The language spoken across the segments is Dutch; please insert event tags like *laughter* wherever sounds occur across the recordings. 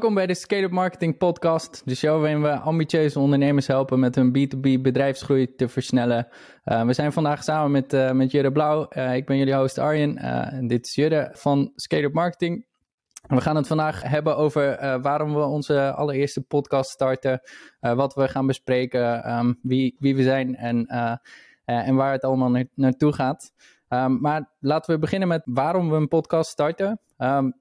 Welkom bij de Scale-up Marketing Podcast, de show waarin we ambitieuze ondernemers helpen met hun B2B bedrijfsgroei te versnellen. Uh, we zijn vandaag samen met, uh, met Jurre Blauw. Uh, ik ben jullie host Arjen en dit is Jurre van Scale-up Marketing. We gaan het vandaag hebben over waarom we onze allereerste podcast starten, wat we gaan bespreken, um, wie, wie we zijn en, en waar het allemaal na naartoe gaat. Um, maar laten we beginnen met waarom we een podcast starten. Um,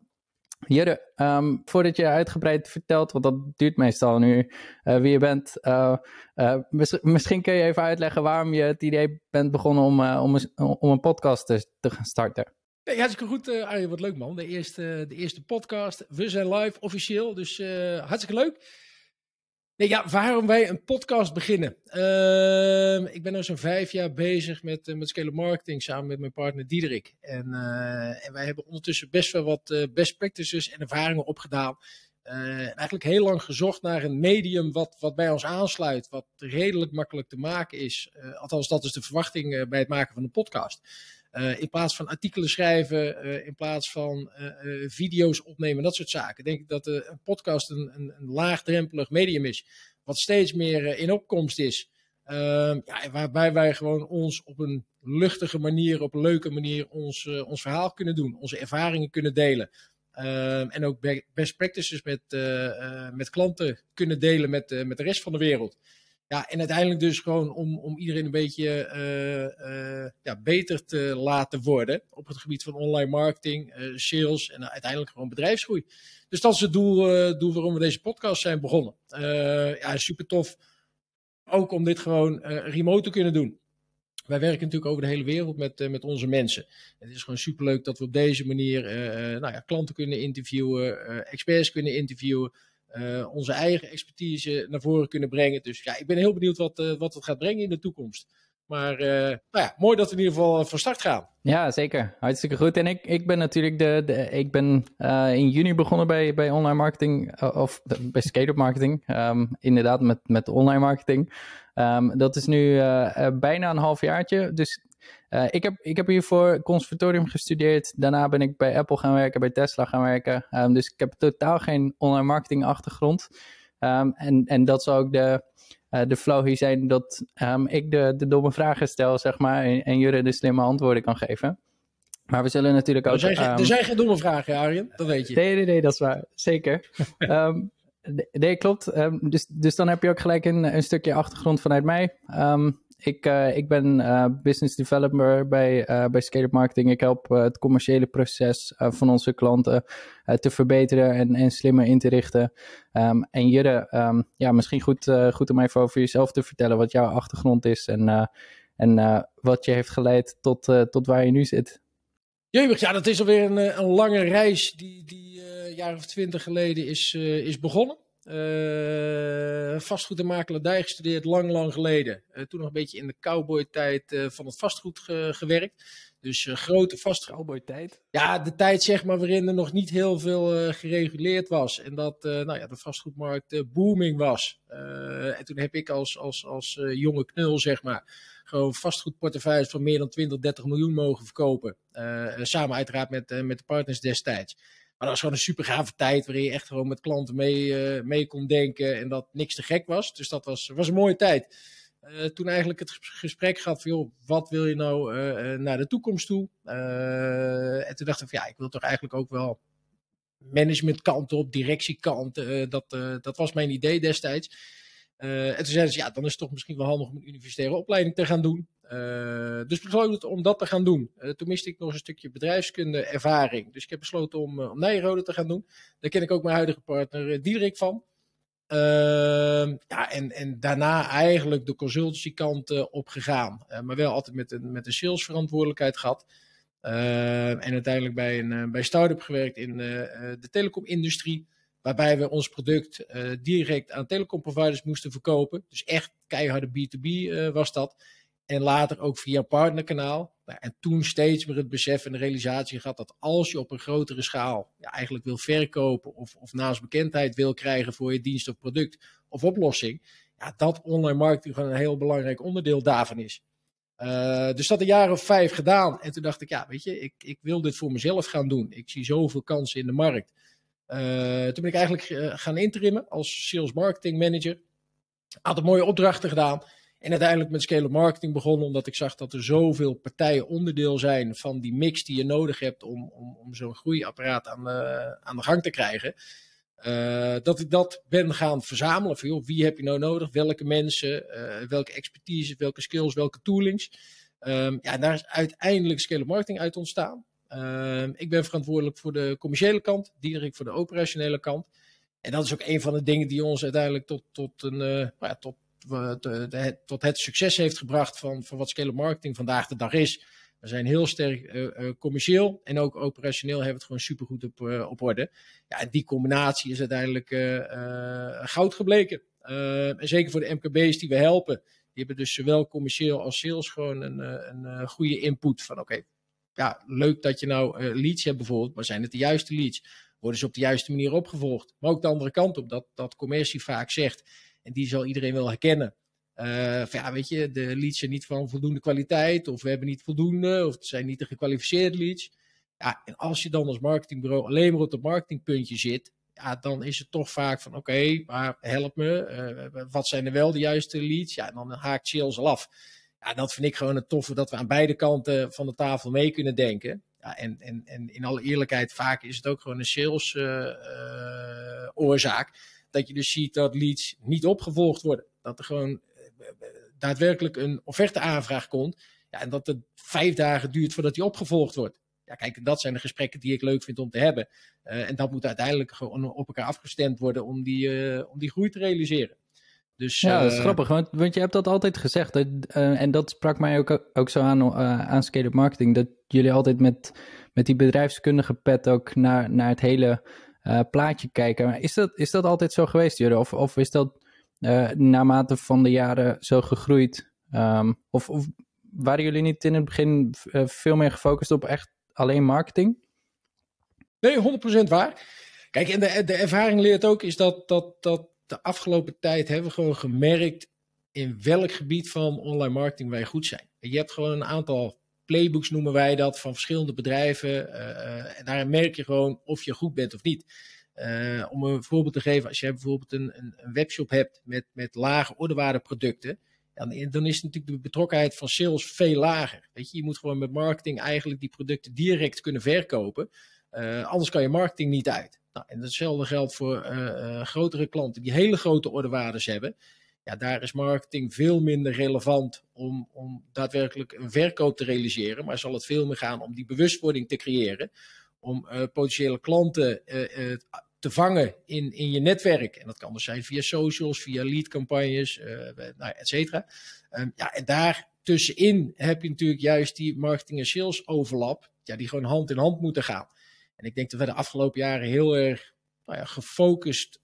Jurre, um, voordat je uitgebreid vertelt, want dat duurt meestal nu, uh, wie je bent. Uh, mis misschien kun je even uitleggen waarom je het idee bent begonnen om, om, een, om een podcast te, te gaan starten. Hartstikke goed, Arjen. Wat leuk, man. De eerste, de eerste podcast. We zijn live, officieel. Dus hartstikke leuk. Nee, ja, waarom wij een podcast beginnen? Uh, ik ben nu zo'n vijf jaar bezig met, uh, met scale marketing samen met mijn partner Diederik. En, uh, en wij hebben ondertussen best wel wat eh, best practices en ervaringen opgedaan. eigenlijk heel lang gezocht naar een medium wat, wat bij ons aansluit, wat redelijk makkelijk te maken is. althans, dat is de verwachting bij het maken van een podcast. Uh, in plaats van artikelen schrijven, uh, in plaats van uh, video's opnemen, dat soort zaken. Denk ik dat een podcast een, een, een, laagdrempelig medium is, wat steeds meer in opkomst is. Ehm, ja, waarbij wij gewoon ons op een luchtige manier, op een leuke manier, ons, ons verhaal kunnen doen, onze ervaringen kunnen delen. Ehm, en ook best practices met, met klanten kunnen delen met, met de rest van de wereld. Ja, en uiteindelijk dus gewoon om, om iedereen een beetje uh, uh, ja, beter te laten worden op het gebied van online marketing, uh, sales en uiteindelijk gewoon bedrijfsgroei. Dus dat is het doel, doel waarom we deze podcast zijn begonnen. ja, super tof. Ook om dit gewoon remote te kunnen doen. Wij werken natuurlijk over de hele wereld met, met onze mensen. Het is gewoon superleuk dat we op deze manier nou ja, klanten kunnen interviewen, experts kunnen interviewen. Uh, onze eigen expertise naar voren kunnen brengen. Dus ja, ik ben heel benieuwd wat, uh, wat het gaat brengen in de toekomst. Maar uh, nou ja, mooi dat we in ieder geval van start gaan. Ja, zeker. Hartstikke goed. En ik, ik ben natuurlijk de, de ik ben in juni begonnen bij, bij online marketing, of bij scale-up marketing. Um, inderdaad, met, met online marketing. Um, dat is nu bijna een halfjaartje. Dus uh, ik, heb, ik heb hiervoor conservatorium gestudeerd. Daarna ben ik bij Apple gaan werken, bij Tesla gaan werken. Um, dus ik heb totaal geen online marketing achtergrond. Um, en, en dat zal ook de, uh, de flow hier zijn dat um, ik de, de domme vragen stel, zeg maar. En, en Jurre de slimme antwoorden kan geven. Maar we zullen natuurlijk ook... Er zijn, er zijn geen domme vragen, Arjen. Dat weet je. Nee, nee, nee, dat is waar. Zeker. *laughs* nee, klopt. dus, dus dan heb je ook gelijk een, een stukje achtergrond vanuit mij. Um, ik, uh, ik ben uh, business developer bij, uh, bij Scale Marketing. Ik help het commerciële proces van onze klanten te verbeteren en, en slimmer in te richten. Um, en Jurre, um, ja, misschien goed, goed om even over jezelf te vertellen wat jouw achtergrond is en, en wat je heeft geleid tot, tot waar je nu zit. Jeugd, ja, dat is alweer een, een lange reis die, die een jaar of twintig geleden is, is begonnen. Uh, vastgoed en makelaardij gestudeerd, lang, lang geleden. Uh, toen nog een beetje in de cowboy-tijd uh, van het vastgoed ge gewerkt. Dus grote vastgoed. Cowboy-tijd? Ja, de tijd zeg maar waarin er nog niet heel veel gereguleerd was. En dat nou ja, de vastgoedmarkt booming was. en toen heb ik als, als, als jonge knul zeg maar gewoon vastgoedportefeuilles van meer dan 20, 30 miljoen mogen verkopen. samen uiteraard met, met de partners destijds. Maar dat was gewoon een super gave tijd waarin je echt gewoon met klanten mee, uh, mee kon denken en dat niks te gek was. Dus dat was, was een mooie tijd. Uh, toen eigenlijk het gesprek gaat van, wat wil je nou uh, naar de toekomst toe? en toen dacht ik van, ja, ik wil toch eigenlijk ook wel managementkant op, directiekant. dat, dat was mijn idee destijds. en toen zeiden ze, ja, dan is het toch misschien wel handig om een universitaire opleiding te gaan doen. Uh, dus besloten om dat te gaan doen. Uh, toen miste ik nog een stukje bedrijfskunde ervaring. Dus ik heb besloten om, uh, om Nijrode te gaan doen. Daar ken ik ook mijn huidige partner Diederik van. Ehm, ja, en, en daarna eigenlijk de consultancy kant op gegaan. maar wel altijd met een, met een salesverantwoordelijkheid gehad. Ehm, en uiteindelijk bij een bij start-up gewerkt in de telecomindustrie. Waarbij we ons product direct aan telecomproviders moesten verkopen. Dus echt keiharde B2B was dat. En later ook via een partnerkanaal. Nou, en toen steeds meer het besef en de realisatie gehad dat als je op een grotere schaal ja, eigenlijk wil verkopen of, of naast bekendheid wil krijgen voor je dienst of product of oplossing, ja, dat online marketing gewoon een heel belangrijk onderdeel daarvan is. Uh, dus dat een jaar of vijf gedaan. En toen dacht ik, ja, weet je, ik, ik wil dit voor mezelf gaan doen. Ik zie zoveel kansen in de markt. toen ben ik eigenlijk gaan interimmen als sales marketing manager. Aantal mooie opdrachten gedaan. En uiteindelijk met scale marketing begonnen, omdat ik zag dat er zoveel partijen onderdeel zijn van die mix die je nodig hebt om, om, om zo'n groeiapparaat aan de, aan de gang te krijgen. Uh, dat ik dat ben gaan verzamelen. Van, joh, wie heb je nou nodig? Welke mensen? Uh, welke expertise? Welke skills? Welke toolings? Um, ja, daar is uiteindelijk scale marketing uit ontstaan. Um, ik ben verantwoordelijk voor de commerciële kant, Diederik voor de operationele kant. En dat is ook een van de dingen die ons uiteindelijk tot, tot, een, uh, ja, tot tot het succes heeft gebracht van, van wat scale marketing vandaag de dag is. We zijn heel sterk uh, commercieel en ook operationeel hebben we het gewoon supergoed op, op orde. Ja, en die combinatie is uiteindelijk goud gebleken. en zeker voor de MKB's die we helpen. Die hebben dus zowel commercieel als sales gewoon een, een goede input van oké, ja, leuk dat je nou leads hebt bijvoorbeeld, maar zijn het de juiste leads? Worden ze op de juiste manier opgevolgd? Maar ook de andere kant op, dat, dat commercie vaak zegt, die zal iedereen wel herkennen. Uh, ja, weet je, de leads zijn niet van voldoende kwaliteit, of we hebben niet voldoende, of het zijn niet de gekwalificeerde leads. Ja, en als je dan als marketingbureau alleen maar op het marketingpuntje zit, ja, dan is het toch vaak van oké, maar help me, uh, wat zijn er wel de juiste leads? Ja, dan haakt sales al af. Ja, dat vind ik gewoon het toffe dat we aan beide kanten van de tafel mee kunnen denken. Ja, en, en, en in alle eerlijkheid, vaak is het ook gewoon een sales uh, oorzaak dat je dus ziet dat leads niet opgevolgd worden. Dat er gewoon eh, daadwerkelijk een offerteaanvraag komt. Ja, en dat het vijf dagen duurt voordat die opgevolgd wordt. Ja, kijk, dat zijn de gesprekken die ik leuk vind om te hebben. Uh, en dat moet uiteindelijk gewoon op elkaar afgestemd worden om die, uh, om die groei te realiseren. Dus, ja, dat is grappig, want, want je hebt dat altijd gezegd. Dat, en dat sprak mij ook, ook zo aan, aan Scale Marketing. Dat jullie altijd met, met die bedrijfskundige pet ook naar, naar het hele uh, plaatje kijken. Is dat, is dat altijd zo geweest, Jure? Of, of is dat uh, naarmate van de jaren zo gegroeid? Um, of, of, waren jullie niet in het begin uh, veel meer gefocust op echt alleen marketing? Nee, 100% waar. Kijk, en de, de ervaring leert ook is dat, dat, dat de afgelopen tijd hebben we gewoon gemerkt in welk gebied van online marketing wij goed zijn. Je hebt gewoon een aantal playbooks noemen wij dat, van verschillende bedrijven. Uh, en daarin merk je gewoon of je goed bent of niet. Uh, om een voorbeeld te geven, als je bijvoorbeeld een, een, webshop hebt met, met lage ordewaardeproducten, dan, dan is natuurlijk de betrokkenheid van sales veel lager. Weet je, je moet gewoon met marketing eigenlijk die producten direct kunnen verkopen. Anders kan je marketing niet uit. Nou, en hetzelfde geldt voor grotere klanten die hele grote ordewaardes hebben ja, daar is marketing veel minder relevant om, om daadwerkelijk een verkoop te realiseren. Maar zal het veel meer gaan om die bewustwording te creëren. Om uh, potentiële klanten uh, uh, te vangen in, in je netwerk. En dat kan dus zijn via socials, via leadcampagnes, nou, et cetera. Um, ja, en daar tussenin heb je natuurlijk juist die marketing en sales overlap. Ja, die gewoon hand in hand moeten gaan. En ik denk dat we de afgelopen jaren heel erg nou ja, gefocust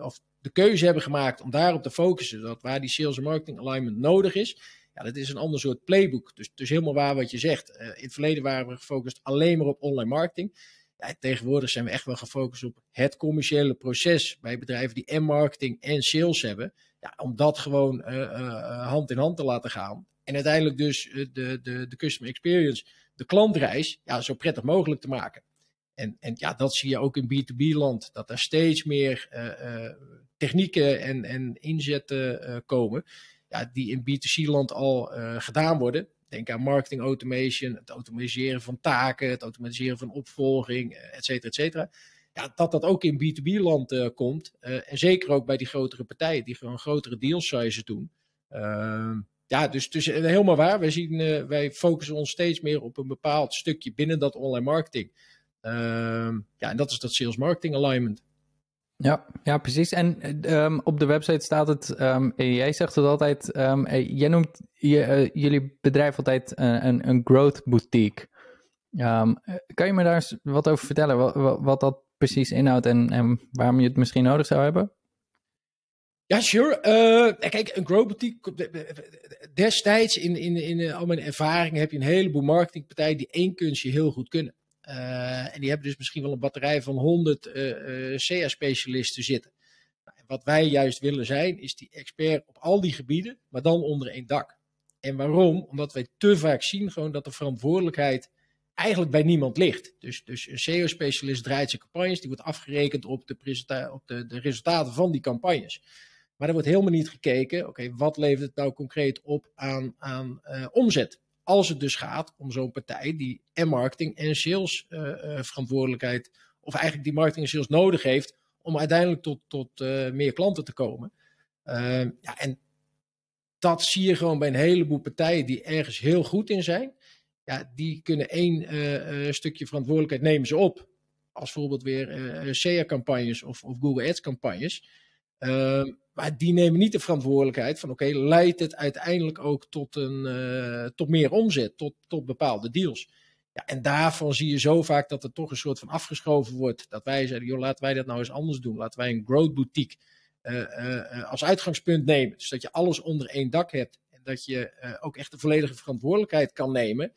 of de keuze hebben gemaakt om daarop te focussen, dat waar die sales en marketing alignment nodig is, ja, dat is een ander soort playbook. Dus, dus helemaal waar wat je zegt. Uh, in het verleden waren we gefocust alleen maar op online marketing. Ja, tegenwoordig zijn we echt wel gefocust op het commerciële proces bij bedrijven die en marketing en sales hebben. Ja, om dat gewoon uh, uh, hand in hand te laten gaan. En uiteindelijk dus de, de, de customer experience, de klantreis, ja, zo prettig mogelijk te maken. En, en ja, dat zie je ook in B2B-land, dat er steeds meer technieken en, en inzetten uh, komen, ja, die in B2C-land al gedaan worden. Denk aan marketing automation, het automatiseren van taken, het automatiseren van opvolging, et cetera, et cetera. Ja, dat dat ook in B2B-land komt. en zeker ook bij die grotere partijen, die gewoon grotere deal sizes doen. Ehm, ja, dus, dus helemaal waar. Wij, zien, wij focussen ons steeds meer op een bepaald stukje binnen dat online marketing. Ehm, ja, en dat is dat sales marketing alignment. Ja, ja, precies. En um, op de website staat het, um, jij zegt het altijd, um, jij noemt je, uh, jullie bedrijf altijd een, een growth boutique. kan je me daar eens wat over vertellen, wat, wat dat precies inhoudt en, en, waarom je het misschien nodig zou hebben? Ja, sure. Kijk, een growth boutique, destijds in, in, in al mijn ervaringen heb je een heleboel marketingpartijen die één kunstje heel goed kunnen. Uh, en die hebben dus misschien wel een batterij van 100 uh, uh, CA-specialisten zitten. Nou, wat wij juist willen zijn, is die expert op al die gebieden, maar dan onder één dak. En waarom? Omdat wij te vaak zien gewoon dat de verantwoordelijkheid eigenlijk bij niemand ligt. Dus, dus een SEO-specialist draait zijn campagnes, die wordt afgerekend op, de, op de, de resultaten van die campagnes. Maar er wordt helemaal niet gekeken, oké, wat levert het nou concreet op aan, aan omzet? Als het dus gaat om zo'n partij die en marketing en sales uh, uh, verantwoordelijkheid, of eigenlijk die marketing en sales nodig heeft om uiteindelijk tot, tot meer klanten te komen. Ehm, ja, en dat zie je gewoon bij een heleboel partijen die ergens heel goed in zijn. Ja, die kunnen één stukje verantwoordelijkheid nemen ze op. Als bijvoorbeeld weer SEA-campagnes of, of Google Ads-campagnes. Ehm, maar die nemen niet de verantwoordelijkheid van oké, leidt het uiteindelijk ook tot, een, uh, tot meer omzet, tot, tot bepaalde deals. Ja, en daarvan zie je zo vaak dat er toch een soort van afgeschoven wordt. Dat wij zeggen, joh, laten wij dat nou eens anders doen. Laten wij een growth boutique uh, uh, als uitgangspunt nemen. Dus dat je alles onder één dak hebt. En dat je ook echt de volledige verantwoordelijkheid kan nemen.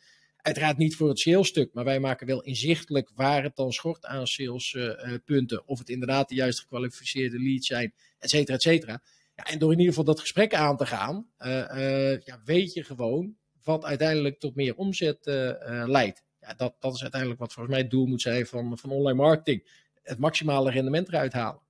Uiteraard niet voor het salesstuk, maar wij maken wel inzichtelijk waar het dan schort aan salespunten. of het inderdaad de juist gekwalificeerde leads zijn, et cetera, et cetera. Ja, en door in ieder geval dat gesprek aan te gaan, uh, ja, weet je gewoon wat uiteindelijk tot meer omzet leidt. Ja, dat, dat is uiteindelijk wat volgens mij het doel moet zijn van, van online marketing. Het maximale rendement eruit halen.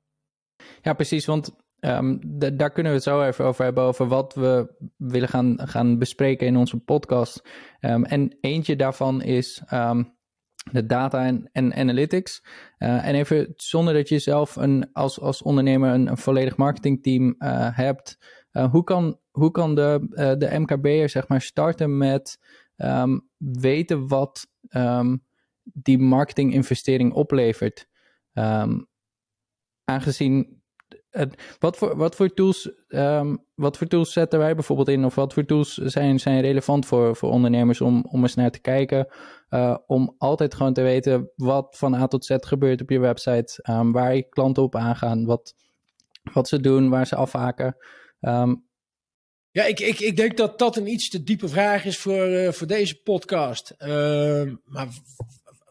Ja, precies. Want Um, daar kunnen we het zo even over hebben, over wat we willen gaan, gaan bespreken in onze podcast. Um, en eentje daarvan is um, de data en, analytics. Uh, en even zonder dat je zelf een, als, als ondernemer een, volledig marketingteam uh, hebt, uh, hoe, kan, hoe kan de, de MKB'er zeg maar starten met weten wat die marketinginvestering oplevert? aangezien wat, voor, wat, voor tools, um, wat voor tools zetten wij bijvoorbeeld in? Of wat voor tools zijn, zijn relevant voor, voor ondernemers om, om eens naar te kijken? Uh, om altijd gewoon te weten wat van A tot Z gebeurt op je website. Um, waar je klanten op aangaan. Wat, wat ze doen, waar ze afhaken. Um, ja, ik, ik, ik denk dat dat een iets te diepe vraag is voor, uh, voor deze podcast. maar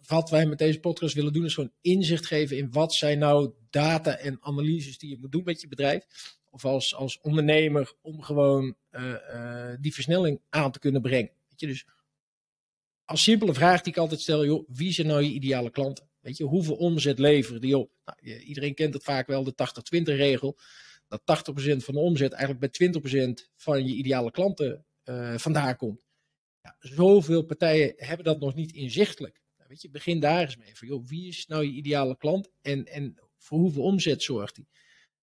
wat wij met deze podcast willen doen, is gewoon inzicht geven in wat zijn nou data en analyses die je moet doen met je bedrijf. Of als, als ondernemer om gewoon uh, uh, die versnelling aan te kunnen brengen. Weet je, dus als simpele vraag die ik altijd stel, joh, wie zijn nou je ideale klanten? Weet je, hoeveel omzet leveren die op? Nou, iedereen kent het vaak wel, de 80-20 regel. Dat 80% van de omzet eigenlijk bij 20% van je ideale klanten uh, vandaan komt. Ja, zoveel partijen hebben dat nog niet inzichtelijk. Je, begin daar eens mee. Van, joh, wie is nou je ideale klant en, en voor hoeveel omzet zorgt die?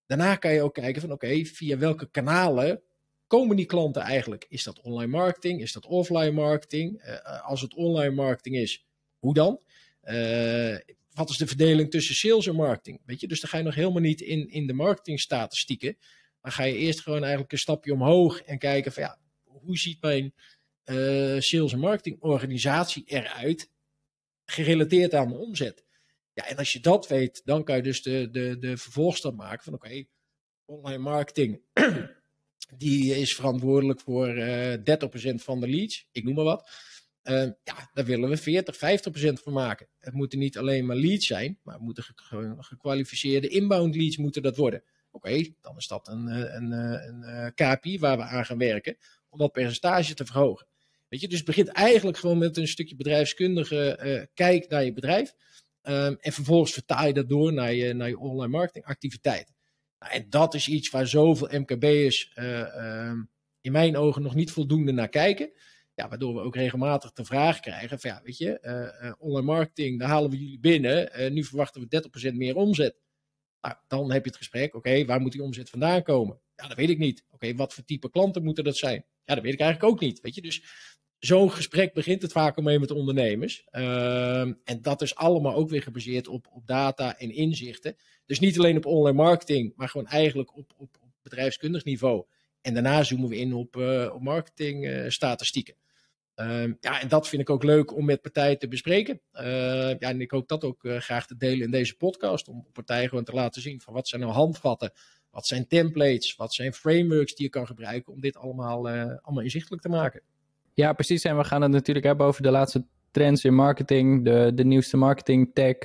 Daarna kan je ook kijken van oké, via welke kanalen komen die klanten eigenlijk? Is dat online marketing? Is dat offline marketing? Uh, als het online marketing is, hoe dan? Uh, wat is de verdeling tussen sales en marketing? Weet je, dus dan ga je nog helemaal niet in, in de marketingstatistieken. Maar ga je eerst gewoon eigenlijk een stapje omhoog en kijken van ja, hoe ziet mijn uh, sales en marketing organisatie eruit? Gerelateerd aan de omzet. Ja, en als je dat weet, dan kan je dus de, de, de vervolgstap maken van oké, online marketing, *clears throat* die is verantwoordelijk voor uh, eh, 30% van de leads, ik noem maar wat. Uh, ja, daar willen we 40, 50% van maken. Het moeten niet alleen maar leads zijn, maar het moeten ge gekwalificeerde inbound leads moeten dat worden. Oké, dan is dat een, eh, een, een, een KPI waar we aan gaan werken om dat percentage te verhogen. Weet je, dus begint eigenlijk gewoon met een stukje bedrijfskundige uh, kijk naar je bedrijf. Um, en vervolgens vertaal je dat door naar je, naar je online marketing activiteiten. Nou, en dat is iets waar zoveel MKB'ers uh, um, in mijn ogen nog niet voldoende naar kijken. Ja, waardoor we ook regelmatig de vraag krijgen van ja, weet je, uh, online marketing, daar halen we jullie binnen. nu verwachten we 30% meer omzet. Nou, dan heb je het gesprek, oké, waar moet die omzet vandaan komen? Ja, dat weet ik niet. Oké, wat voor type klanten moeten dat zijn? Ja, dat weet ik eigenlijk ook niet. Weet je, dus zo'n gesprek begint het vaak al mee met ondernemers. Uh, en dat is allemaal ook weer gebaseerd op, op data en inzichten. Dus niet alleen op online marketing, maar gewoon eigenlijk op, op, op bedrijfskundig niveau. En daarna zoomen we in op, uh, op marketingstatistieken. Uh, ja, en dat vind ik ook leuk om met partijen te bespreken. Uh, ja, en ik hoop dat ook uh, graag te delen in deze podcast. Om partijen gewoon te laten zien van wat zijn nou handvatten, wat zijn templates, wat zijn frameworks die je kan gebruiken om dit allemaal, allemaal inzichtelijk te maken. Ja, precies. En we gaan het natuurlijk hebben over de laatste trends in marketing, de, de nieuwste marketing tech,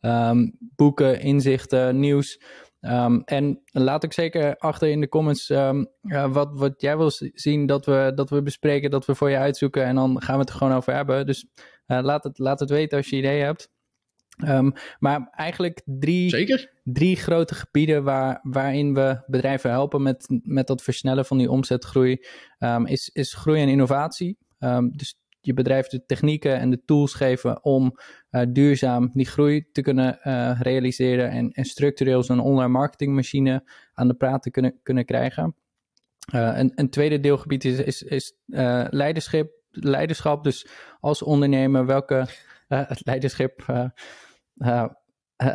um, boeken, inzichten, nieuws. Ehm, en laat ook zeker achter in de comments ehm, wat, wat jij wil zien dat we, dat we bespreken, dat we voor je uitzoeken. En dan gaan we het er gewoon over hebben. Dus laat, het, laat het weten als je ideeën hebt. Um, maar eigenlijk drie, Zeker? drie grote gebieden waar, waarin we bedrijven helpen met, met dat versnellen van die omzetgroei, um, is, is groei en innovatie. Um, dus je bedrijf de technieken en de tools geven om uh, duurzaam die groei te kunnen uh, realiseren en, en structureel zo'n online marketingmachine aan de praat te kunnen, kunnen krijgen. Uh, een, een tweede deelgebied is, is, is leiderschap, leiderschap. Dus als ondernemer, welke *laughs* leiderschap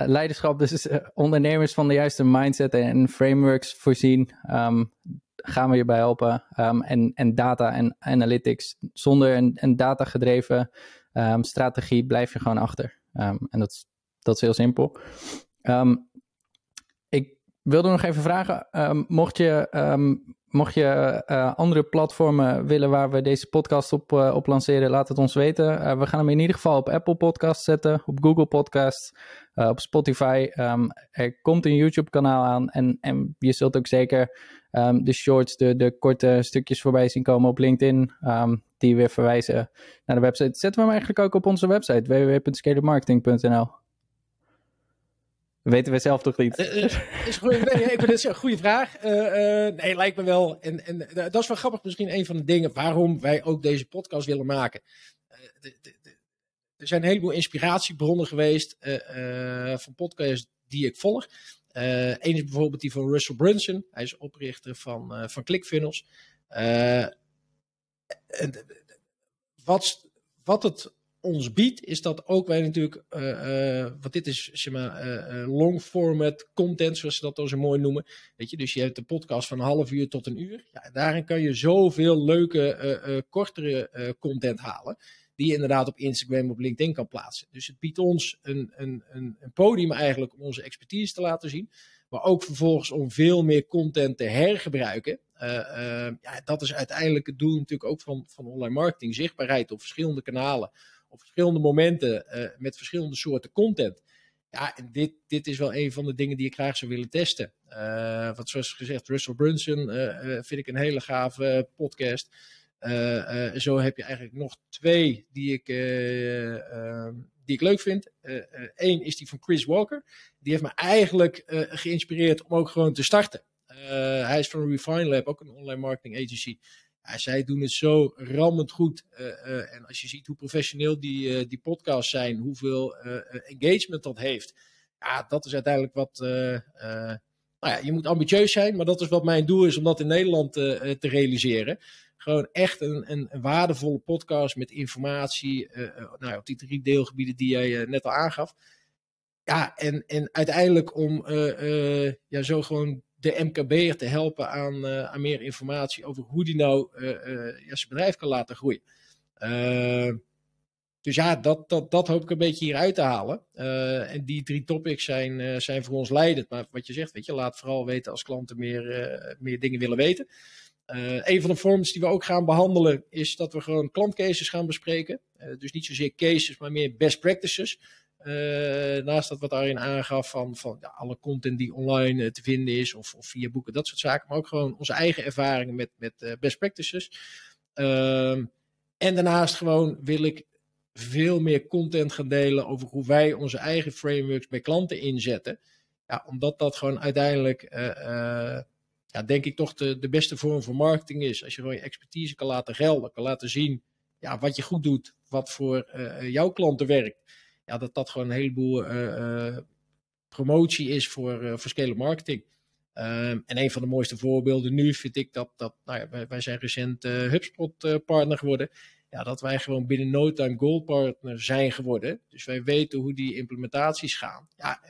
leiderschap, dus uh, ondernemers van de juiste mindset en frameworks voorzien, um, gaan we je bij helpen. Um, en, en data en analytics. Zonder een, een data-gedreven um, strategie blijf je gewoon achter. en dat, dat is heel simpel. ik wilde nog even vragen, mocht je Mocht je uh, andere platformen willen waar we deze podcast op, uh, op lanceren, laat het ons weten. Uh, we gaan hem in ieder geval op Apple Podcasts zetten, op Google Podcasts, op Spotify. Um, er komt een YouTube-kanaal aan en, en je zult ook zeker um, de shorts, de, de korte stukjes voorbij zien komen op LinkedIn, um, die weer verwijzen naar de website. Zetten we hem eigenlijk ook op onze website, www.scalarmarketing.nl. Weten we zelf toch niet? Is nee, ik vind een goede vraag. Uh, nee, lijkt me wel. En, en dat is wel grappig, misschien een van de dingen waarom wij ook deze podcast willen maken. Er zijn een heleboel inspiratiebronnen geweest van podcasts die ik volg. Eén is bijvoorbeeld die van Russell Brunson. Hij is oprichter van, van ClickFunnels. wat, wat het ons biedt, is dat ook wij natuurlijk, uh, want dit is zeg maar uh, long format content, zoals ze dat dan zo mooi noemen. Weet je, dus je hebt een podcast van een half uur tot een uur. Ja, daarin kan je zoveel leuke, kortere content halen, die je inderdaad op Instagram, op LinkedIn kan plaatsen. Dus het biedt ons een, een, een, een podium eigenlijk om onze expertise te laten zien, maar ook vervolgens om veel meer content te hergebruiken. ja, dat is uiteindelijk het doel natuurlijk ook van, van online marketing, zichtbaarheid op verschillende kanalen op verschillende momenten uh, met verschillende soorten content. Ja, en dit, dit is wel een van de dingen die ik graag zou willen testen. Uh, want zoals gezegd, Russell Brunson uh, vind ik een hele gave podcast. zo heb je eigenlijk nog twee die ik, ehm, die ik leuk vind. Eén is die van Chris Walker. Die heeft me eigenlijk geïnspireerd om ook gewoon te starten. hij is van Refine Lab, ook een online marketing agency. Ja, zij doen het zo rammend goed. Uh, uh, en als je ziet hoe professioneel die, uh, die podcasts zijn, hoeveel engagement dat heeft. Ja, dat is uiteindelijk wat. nou ja, je moet ambitieus zijn, maar dat is wat mijn doel is om dat in Nederland te realiseren. Gewoon echt een, een, een waardevolle podcast met informatie. nou, op die drie deelgebieden die jij net al aangaf. Ja, en, en uiteindelijk om ja, zo gewoon de MKB'er te helpen aan, uh, aan meer informatie over hoe die nou uh, uh, ja, zijn bedrijf kan laten groeien. dus ja, dat, dat, dat hoop ik een beetje hier uit te halen. en die drie topics zijn, zijn voor ons leidend. Maar wat je zegt, weet je, laat vooral weten als klanten meer, meer dingen willen weten. een van de vorms die we ook gaan behandelen is dat we gewoon klantcases gaan bespreken. dus niet zozeer cases, maar meer best practices. Uh, naast dat wat daarin aangaf van, van ja, alle content die online uh, te vinden is of, of, via boeken, dat soort zaken. Maar ook gewoon onze eigen ervaringen met, met uh, best practices. Ehm, en daarnaast gewoon wil ik veel meer content gaan delen over hoe wij onze eigen frameworks bij klanten inzetten. Ja, omdat dat gewoon uiteindelijk, ja, denk ik toch de, de beste vorm van marketing is. Als je gewoon je expertise kan laten gelden, kan laten zien ja, wat je goed doet, wat voor jouw klanten werkt ja, dat dat gewoon een heleboel eh, eh, promotie is voor, uh, voor scale marketing. Ehm, en een van de mooiste voorbeelden nu vind ik dat, dat nou ja, wij, zijn recent HubSpot partner geworden. Ja, dat wij gewoon binnen no time gold partner zijn geworden. Dus wij weten hoe die implementaties gaan. Ja,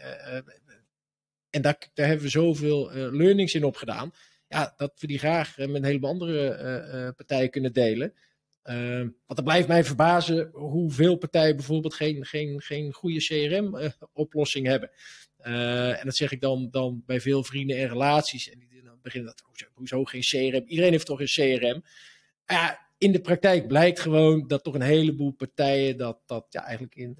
en daar, daar hebben we zoveel learnings in opgedaan. Ja, dat we die graag met een heleboel andere partijen kunnen delen. Uh, want het blijft mij verbazen hoeveel partijen bijvoorbeeld geen, geen, geen goede CRM-oplossing uh, hebben. Uh, en dat zeg ik dan, dan bij veel vrienden en relaties. En die dan beginnen dat, hoezo, hoezo geen CRM? Iedereen heeft toch een CRM? Ja, in de praktijk blijkt gewoon dat toch een heleboel partijen dat, dat ja, eigenlijk in,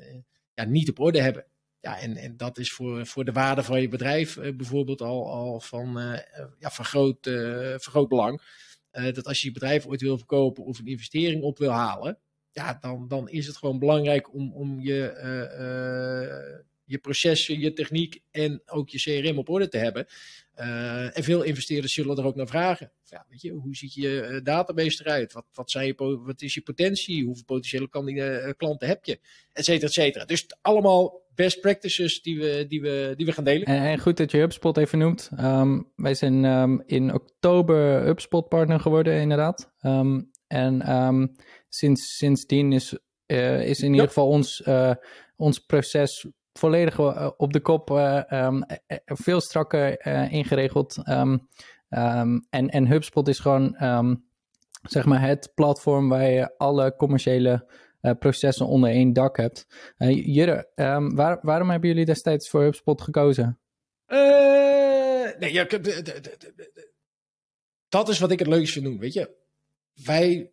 ja, niet op orde hebben. ja, en, en dat is voor, voor de waarde van je bedrijf bijvoorbeeld al, al van, ja, van, groot, van groot belang. Dat als je je bedrijf ooit wil verkopen of een investering op wil halen, ja, dan, dan is het gewoon belangrijk om, om je, je processen, je techniek en ook je CRM op orde te hebben. En veel investeerders zullen er ook naar vragen. Ja, weet je, hoe ziet je database eruit? Wat, wat, zijn je, wat is je potentie? Hoeveel potentiële klanten heb je? Etcetera, etcetera. Dus allemaal best practices die we, die we, die we gaan delen. En, en goed dat je HubSpot even noemt. Um, wij zijn um, in oktober HubSpot partner geworden, inderdaad. Um, en sinds, sindsdien is, is in ieder geval ons, ons proces volledig eh, op de kop, eh, ehm, eh, veel strakker ingeregeld. Ehm, ehm, en, en HubSpot is gewoon zeg maar het platform waar je alle commerciële processen onder één dak hebt. Jurre, waar, waarom hebben jullie destijds voor HubSpot gekozen? nee, ja, dat is wat ik het leukste vind weet je. Wij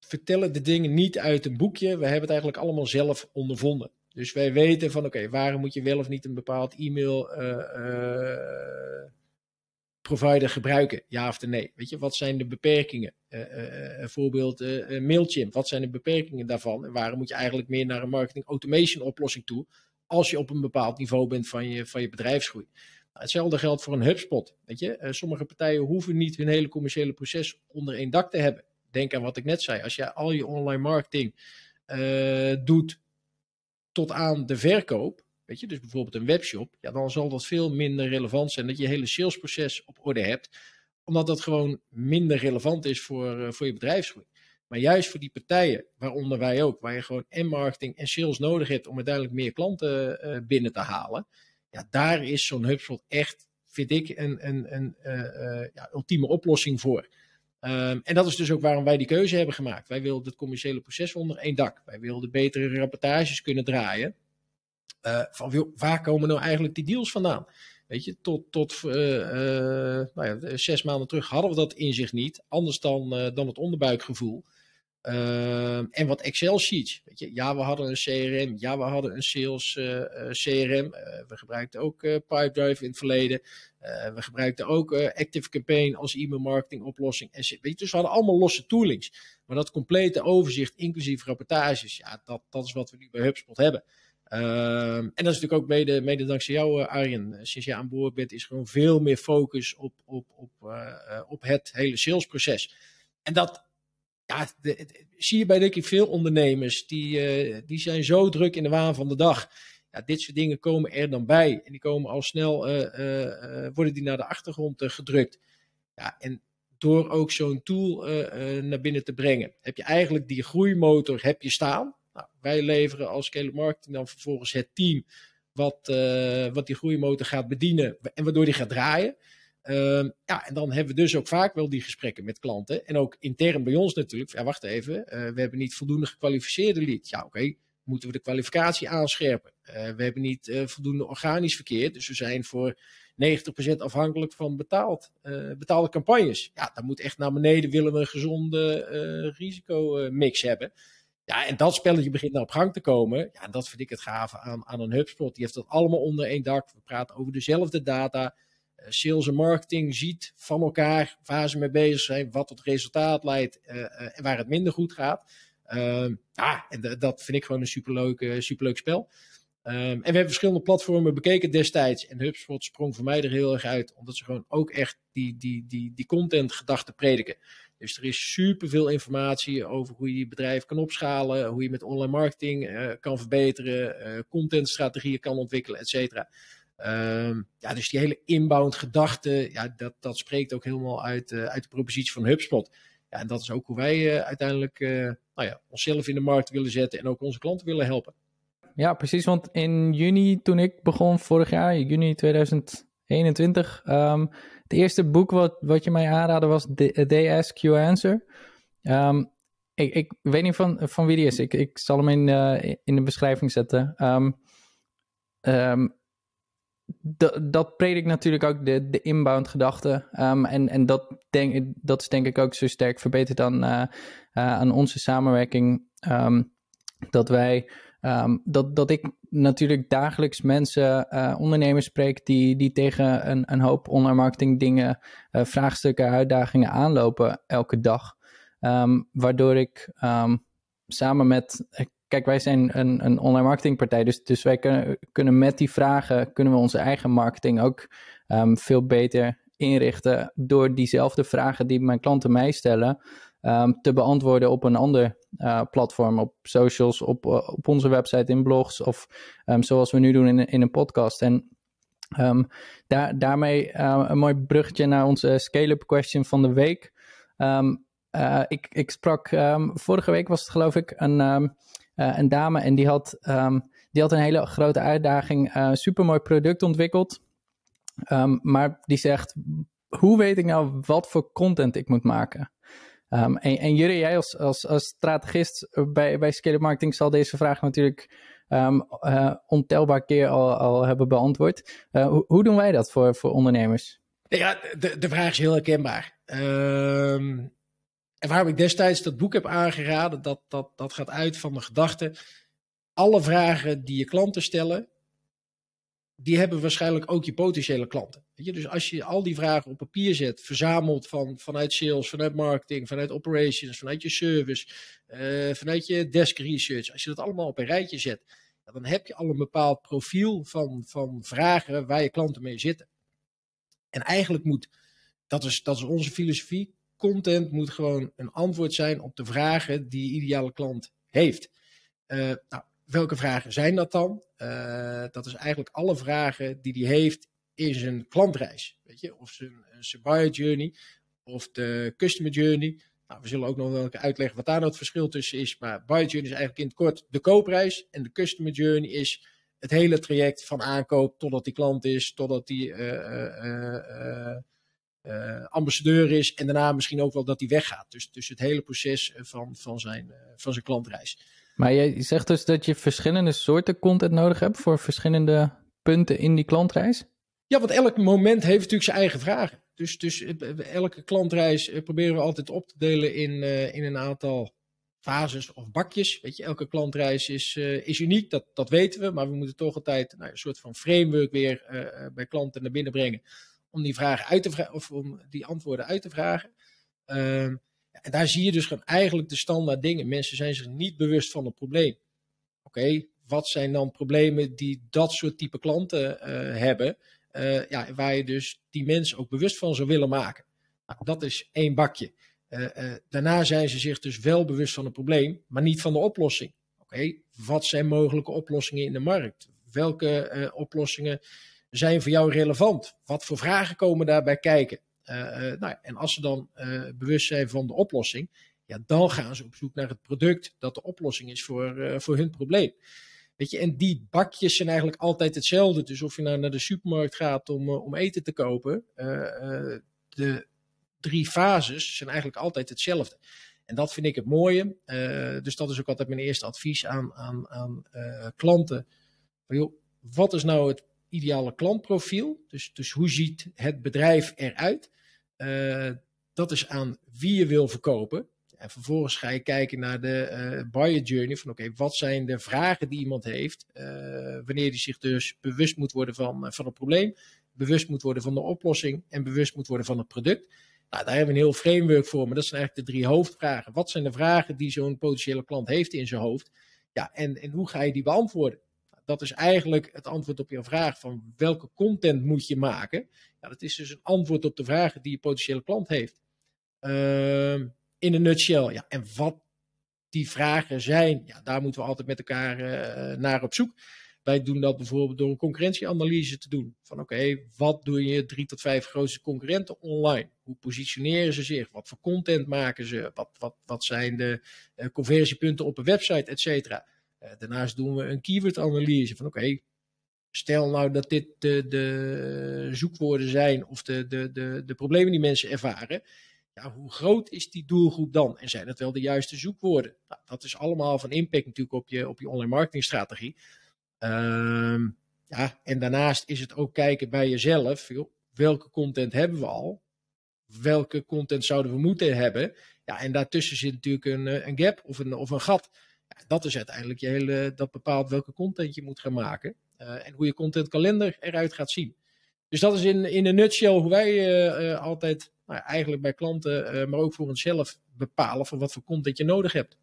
vertellen de dingen niet uit een boekje. We hebben het eigenlijk allemaal zelf ondervonden. Dus wij weten van oké, waarom moet je wel of niet een bepaald e-mail uh, provider gebruiken? Ja of nee? Weet je, wat zijn de beperkingen? Uh, voorbeeld Mailchimp, wat zijn de beperkingen daarvan? En waarom moet je eigenlijk meer naar een marketing automation oplossing toe? Als je op een bepaald niveau bent van je, van je bedrijfsgroei. Nou, hetzelfde geldt voor een HubSpot. Weet je, sommige partijen hoeven niet hun hele commerciële proces onder één dak te hebben. Denk aan wat ik net zei. Als je al je online marketing doet tot aan de verkoop, weet je, dus bijvoorbeeld een webshop, ja, dan zal dat veel minder relevant zijn dat je hele salesproces op orde hebt, omdat dat gewoon minder relevant is voor, uh, voor je bedrijfsgroei. Maar juist voor die partijen, waaronder wij ook, waar je gewoon en marketing en sales nodig hebt om uiteindelijk meer klanten uh, binnen te halen, ja, daar is zo'n HubSpot echt, vind ik, een, een, een uh, ja, ultieme oplossing voor. Um, en dat is dus ook waarom wij die keuze hebben gemaakt. Wij wilden het commerciële proces onder één dak. Wij wilden betere rapportages kunnen draaien. Uh, van waar komen nou eigenlijk die deals vandaan? Weet je, tot, tot uh, uh, nou ja, zes maanden terug hadden we dat inzicht niet. Anders dan, dan het onderbuikgevoel. Ehm, en wat Excel sheets. Weet je, ja, we hadden een CRM. Ja, we hadden een sales CRM. we gebruikten ook Pipedrive in het verleden. We gebruikten ook Active Campaign als e-mail marketing oplossing. En, weet je, dus we hadden allemaal losse toolings. Maar dat complete overzicht, inclusief rapportages, ja, dat, dat is wat we nu bij HubSpot hebben. Uh, en dat is natuurlijk ook mede, mede dankzij jou, eh, Arjen. Sinds je aan boord bent, is gewoon veel meer focus op, op, op, op het hele salesproces. En dat ja, zie je bij denk ik veel ondernemers, die, die zijn zo druk in de waan van de dag. Ja, dit soort dingen komen er dan bij. En die komen al snel, worden die naar de achtergrond gedrukt. Ja, en door ook zo'n tool naar binnen te brengen, heb je eigenlijk die groeimotor heb je staan. Nou, wij leveren als Scale Marketing dan vervolgens het team wat, wat die groeimotor gaat bedienen en waardoor die gaat draaien. Uh, ja, en dan hebben we dus ook vaak wel die gesprekken met klanten. En ook intern bij ons natuurlijk. Ja, wacht even, uh, we hebben niet voldoende gekwalificeerde leads. Ja, oké moeten we de kwalificatie aanscherpen. Uh, we hebben niet voldoende organisch verkeer, dus we zijn voor 90% afhankelijk van betaald, betaalde campagnes. Ja, dat moet echt naar beneden, willen we een gezonde risicomix hebben. Ja, en dat spelletje begint nou op gang te komen. Ja, dat vind ik het gave aan, aan een HubSpot. Die heeft dat allemaal onder één dak. We praten over dezelfde data. sales en marketing ziet van elkaar waar ze mee bezig zijn, wat tot resultaat leidt en waar het minder goed gaat. Ehm, ja, en dat vind ik gewoon een superleuk, superleuk spel. Um, en we hebben verschillende platformen bekeken destijds. En HubSpot sprong voor mij er heel erg uit. Omdat ze gewoon ook echt die, die, die, die content gedachten prediken. Dus er is superveel informatie over hoe je je bedrijf kan opschalen. Hoe je met online marketing uh, kan verbeteren. Uh, contentstrategieën kan ontwikkelen, et cetera. Um, ja, dus die hele inbound gedachte. Ja, dat, dat spreekt ook helemaal uit, uh, uit de propositie van HubSpot. Ja, en dat is ook hoe wij uiteindelijk nou ja, onszelf in de markt willen zetten en ook onze klanten willen helpen. Ja, precies. Want in juni, toen ik begon vorig jaar, juni 2021, um, het eerste boek wat, wat je mij aanraadde was They Ask You Answer. Um, ik, ik weet niet van, van wie die is. Ik, ik zal hem in, uh, in de beschrijving zetten. Um, um, dat predikt natuurlijk ook de, de inbound gedachte. En en dat, denk, dat is denk ik ook zo sterk verbeterd dan uh, uh, aan onze samenwerking. Dat wij ehm, dat, dat ik natuurlijk dagelijks mensen, uh, ondernemers spreek die, die tegen een, een hoop online marketing dingen, uh, vraagstukken, uitdagingen aanlopen elke dag. Um, waardoor ik um, samen met, kijk wij zijn een, een online marketingpartij, dus, dus wij kunnen, kunnen met die vragen, kunnen we onze eigen marketing ook veel beter inrichten door diezelfde vragen die mijn klanten mij stellen. Te beantwoorden op een ander uh, platform, op socials, op, uh, op onze website, in blogs of um, zoals we nu doen in, in een podcast. En um, daar, daarmee uh, een mooi bruggetje naar onze scale-up question van de week. ik, ik sprak, vorige week was het geloof ik, een, een dame en die had, die had een hele grote uitdaging, supermooi product ontwikkeld. maar die zegt, hoe weet ik nou wat voor content ik moet maken? Um, en, Jure, jij als, als, als strategist bij, bij Scale Marketing zal deze vraag natuurlijk um, ontelbaar keer al, al hebben beantwoord. Uh, hoe, hoe, doen wij dat voor, voor ondernemers? Ja, de, de vraag is heel herkenbaar. Um, en waarom ik destijds dat boek heb aangeraden, dat, dat, dat gaat uit van de gedachte. Alle vragen die je klanten stellen, die hebben waarschijnlijk ook je potentiële klanten. Weet je? Dus als je al die vragen op papier zet, verzamelt van, vanuit sales, vanuit marketing, vanuit operations, vanuit je service, uh, vanuit je desk research, als je dat allemaal op een rijtje zet, dan heb je al een bepaald profiel van, van vragen waar je klanten mee zitten. En eigenlijk moet, dat is, dat is onze filosofie, content moet gewoon een antwoord zijn op de vragen die je ideale klant heeft. Uh, nou, welke vragen zijn dat dan? Uh, dat is eigenlijk alle vragen die hij heeft in zijn klantreis. Weet je? Of zijn, zijn buyer journey of de customer journey. Nou, we zullen ook nog wel uitleggen wat daar nou het verschil tussen is. Maar buyer journey is eigenlijk in het kort de koopreis. En de customer journey is het hele traject van aankoop totdat die klant is, totdat die uh, ambassadeur is. En daarna misschien ook wel dat hij weggaat. Dus, dus het hele proces van, van, zijn, van zijn klantreis. Maar je zegt dus dat je verschillende soorten content nodig hebt voor verschillende punten in die klantreis? Ja, want elk moment heeft natuurlijk zijn eigen vragen. Dus, dus elke klantreis proberen we altijd op te delen in, uh, in een aantal fases of bakjes. Weet je, elke klantreis is, is uniek, dat, dat weten we. Maar we moeten toch altijd nou, een soort van framework weer bij klanten naar binnen brengen. Om die vragen uit te vragen, of om die antwoorden uit te vragen. Ehm, en daar zie je dus gewoon eigenlijk de standaard dingen. Mensen zijn zich niet bewust van het probleem. Oké, wat zijn dan problemen die dat soort type klanten uh, hebben? Uh, ja, waar je dus die mensen ook bewust van zou willen maken. Nou, dat is één bakje. Uh, daarna zijn ze zich dus wel bewust van het probleem, maar niet van de oplossing. Oké, wat zijn mogelijke oplossingen in de markt? Welke oplossingen zijn voor jou relevant? Wat voor vragen komen daarbij kijken? Uh, nou, en als ze dan uh, bewust zijn van de oplossing, ja, dan gaan ze op zoek naar het product dat de oplossing is voor, voor hun probleem. Weet je, en die bakjes zijn eigenlijk altijd hetzelfde. Dus of je nou naar de supermarkt gaat om, om eten te kopen, de drie fases zijn eigenlijk altijd hetzelfde. En dat vind ik het mooie. dus dat is ook altijd mijn eerste advies aan, aan, aan klanten. Joh, wat is nou het ideale klantprofiel? Dus, dus hoe ziet het bedrijf eruit? Uh, dat is aan wie je wil verkopen. En vervolgens ga je kijken naar de uh, buyer journey. Van oké, wat zijn de vragen die iemand heeft? Uh, wanneer hij zich dus bewust moet worden van, van het probleem. Bewust moet worden van de oplossing. En bewust moet worden van het product. Nou, daar hebben we een heel framework voor. Maar dat zijn eigenlijk de drie hoofdvragen. Wat zijn de vragen die zo'n potentiële klant heeft in zijn hoofd? Ja, en, en hoe ga je die beantwoorden? Dat is eigenlijk het antwoord op je vraag van welke content moet je maken. Ja, dat is dus een antwoord op de vragen die je potentiële klant heeft. Uh, in een nutshell. Ja, en wat die vragen zijn, ja, daar moeten we altijd met elkaar uh, naar op zoek. Wij doen dat bijvoorbeeld door een concurrentieanalyse te doen. Van oké, wat doen je drie tot vijf grootste concurrenten online? Hoe positioneren ze zich? Wat voor content maken ze? Wat, wat, wat zijn de uh, conversiepunten op een website, et cetera? Uh, daarnaast doen we een keyword-analyse van oké, stel nou dat dit de, de zoekwoorden zijn of de, de, de, de problemen die mensen ervaren. Ja, hoe groot is die doelgroep dan? En zijn het wel de juiste zoekwoorden? Nou, dat is allemaal van impact natuurlijk op je, op je online marketingstrategie. Uh, ja, en daarnaast is het ook kijken bij jezelf. Welke content hebben we al? Welke content zouden we moeten hebben? Ja, en daartussen zit natuurlijk een, een gap of een, of een gat. Dat is uiteindelijk je hele, dat bepaalt welke content je moet gaan maken. en hoe je contentkalender eruit gaat zien. Dus dat is in, in een nutshell hoe wij altijd nou, eigenlijk bij klanten, maar ook voor onszelf bepalen van wat voor content je nodig hebt.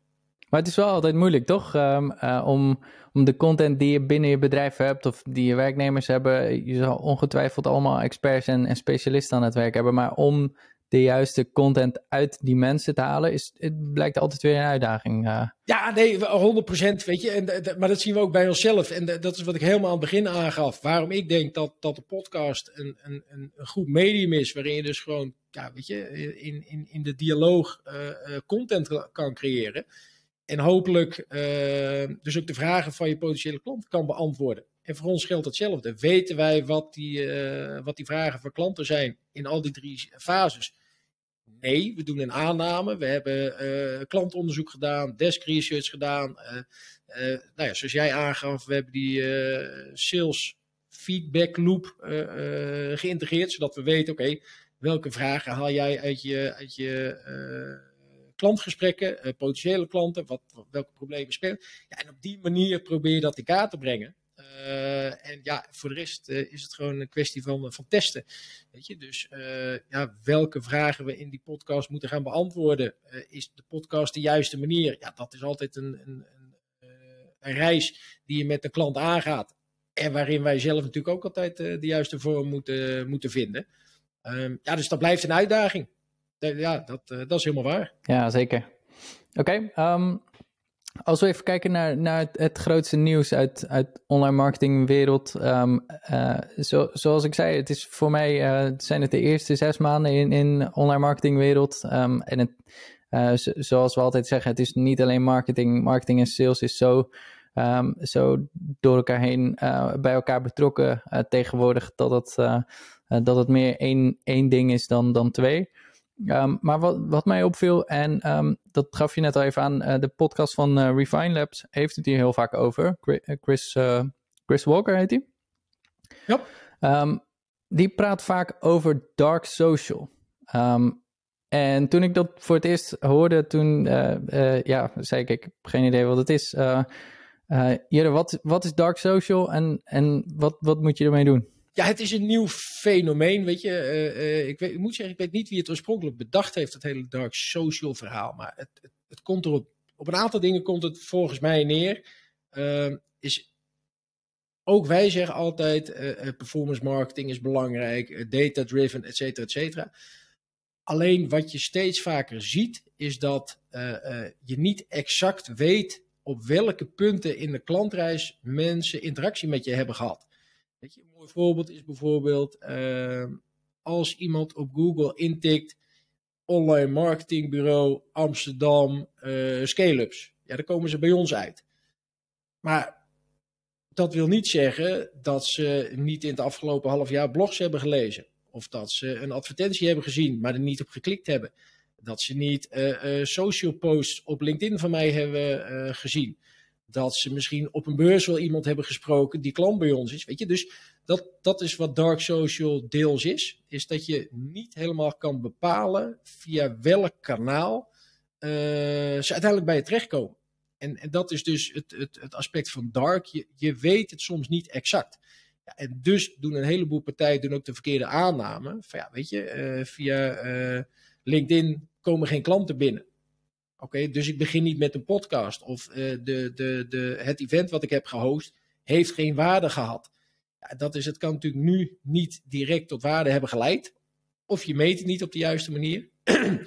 Maar het is wel altijd moeilijk, toch? Um, om, om de content die je binnen je bedrijf hebt of die je werknemers hebben. Je zal ongetwijfeld allemaal experts en, en specialisten aan het werk hebben. Maar om de juiste content uit die mensen te halen, is, het blijkt altijd weer een uitdaging. Uh. Ja, nee, 100% weet je. En, maar dat zien we ook bij onszelf. En dat is wat ik helemaal aan het begin aangaf. Waarom ik denk dat, dat de podcast een, een, een goed medium is, waarin je dus gewoon, ja, weet je, in, in, in de dialoog uh, uh, content kan creëren. En hopelijk dus ook de vragen van je potentiële klant kan beantwoorden. En voor ons geldt hetzelfde. Weten wij wat die, wat die vragen van klanten zijn in al die drie fases? Nee, we doen een aanname. We hebben uh, klantonderzoek gedaan, desk research gedaan. nou ja, zoals jij aangaf, we hebben die sales feedback loop geïntegreerd, zodat we weten, oké, welke vragen haal jij uit je, uit je klantgesprekken, potentiële klanten, wat, welke problemen spelen. Ja, en op die manier probeer je dat in kaart te brengen. Uh, en ja, voor de rest uh, is het gewoon een kwestie van, van testen. Weet je, dus ja, welke vragen we in die podcast moeten gaan beantwoorden. is de podcast de juiste manier? Ja, dat is altijd een, een, een, een reis die je met de klant aangaat. En waarin wij zelf natuurlijk ook altijd de juiste vorm moeten, moeten vinden. Um, ja, dus dat blijft een uitdaging ja, dat, eh, dat is helemaal waar. Ja, zeker. Oké, ehm, als we even kijken naar, naar het, het grootste nieuws uit, uit online marketingwereld. Um, zo, zoals ik zei, het is voor mij uh, zijn het de eerste zes maanden in, in online marketingwereld. Um, en het, uh, zoals we altijd zeggen, het is niet alleen marketing. Marketing en sales is zo, um, zo door elkaar heen bij elkaar betrokken tegenwoordig dat het, dat het meer één, één ding is dan, dan twee. Um, maar wat, wat mij opviel, en um, dat gaf je net al even aan, uh, de podcast van uh, Refine Labs heeft het hier heel vaak over. Chris, uh, Chris Walker heet hij. Ja. Um, die praat vaak over dark social. en toen ik dat voor het eerst hoorde, toen ja, zei ik, ik heb geen idee wat het is. Jere, wat, wat is dark social en, en wat, wat moet je ermee doen? Ja, het is een nieuw fenomeen, weet je. Uh, uh, ik, weet, moet zeggen, ik weet niet wie het oorspronkelijk bedacht heeft, dat hele dark social verhaal. Maar het, het, het komt erop, op een aantal dingen komt het volgens mij neer. Uh, is, ook wij zeggen altijd, uh, performance marketing is belangrijk, data-driven, et cetera, et cetera. Alleen wat je steeds vaker ziet, is dat je niet exact weet op welke punten in de klantreis mensen interactie met je hebben gehad. Mooi voorbeeld is bijvoorbeeld uh, als iemand op Google intikt online marketingbureau Amsterdam uh, scale-ups. Ja, dan komen ze bij ons uit. Maar dat wil niet zeggen dat ze niet in het afgelopen half jaar blogs hebben gelezen. Of dat ze een advertentie hebben gezien, maar er niet op geklikt hebben. Dat ze niet uh, social posts op LinkedIn van mij hebben gezien dat ze misschien op een beurs wel iemand hebben gesproken die klant bij ons is. Weet je, dus dat, dat is wat dark social deels is. Is dat je niet helemaal kan bepalen via welk kanaal uh, ze uiteindelijk bij je terechtkomen. En, en dat is dus het, het, het aspect van dark. Je, je weet het soms niet exact. Ja, en dus doen een heleboel partijen doen ook de verkeerde aanname. Van ja, weet je, uh, via uh, LinkedIn komen geen klanten binnen. Oké, dus ik begin niet met een podcast. Of uh, de, de, de, het event wat ik heb gehost heeft geen waarde gehad. Ja, dat is, het kan natuurlijk nu niet direct tot waarde hebben geleid. Of je meet het niet op de juiste manier. *clears throat*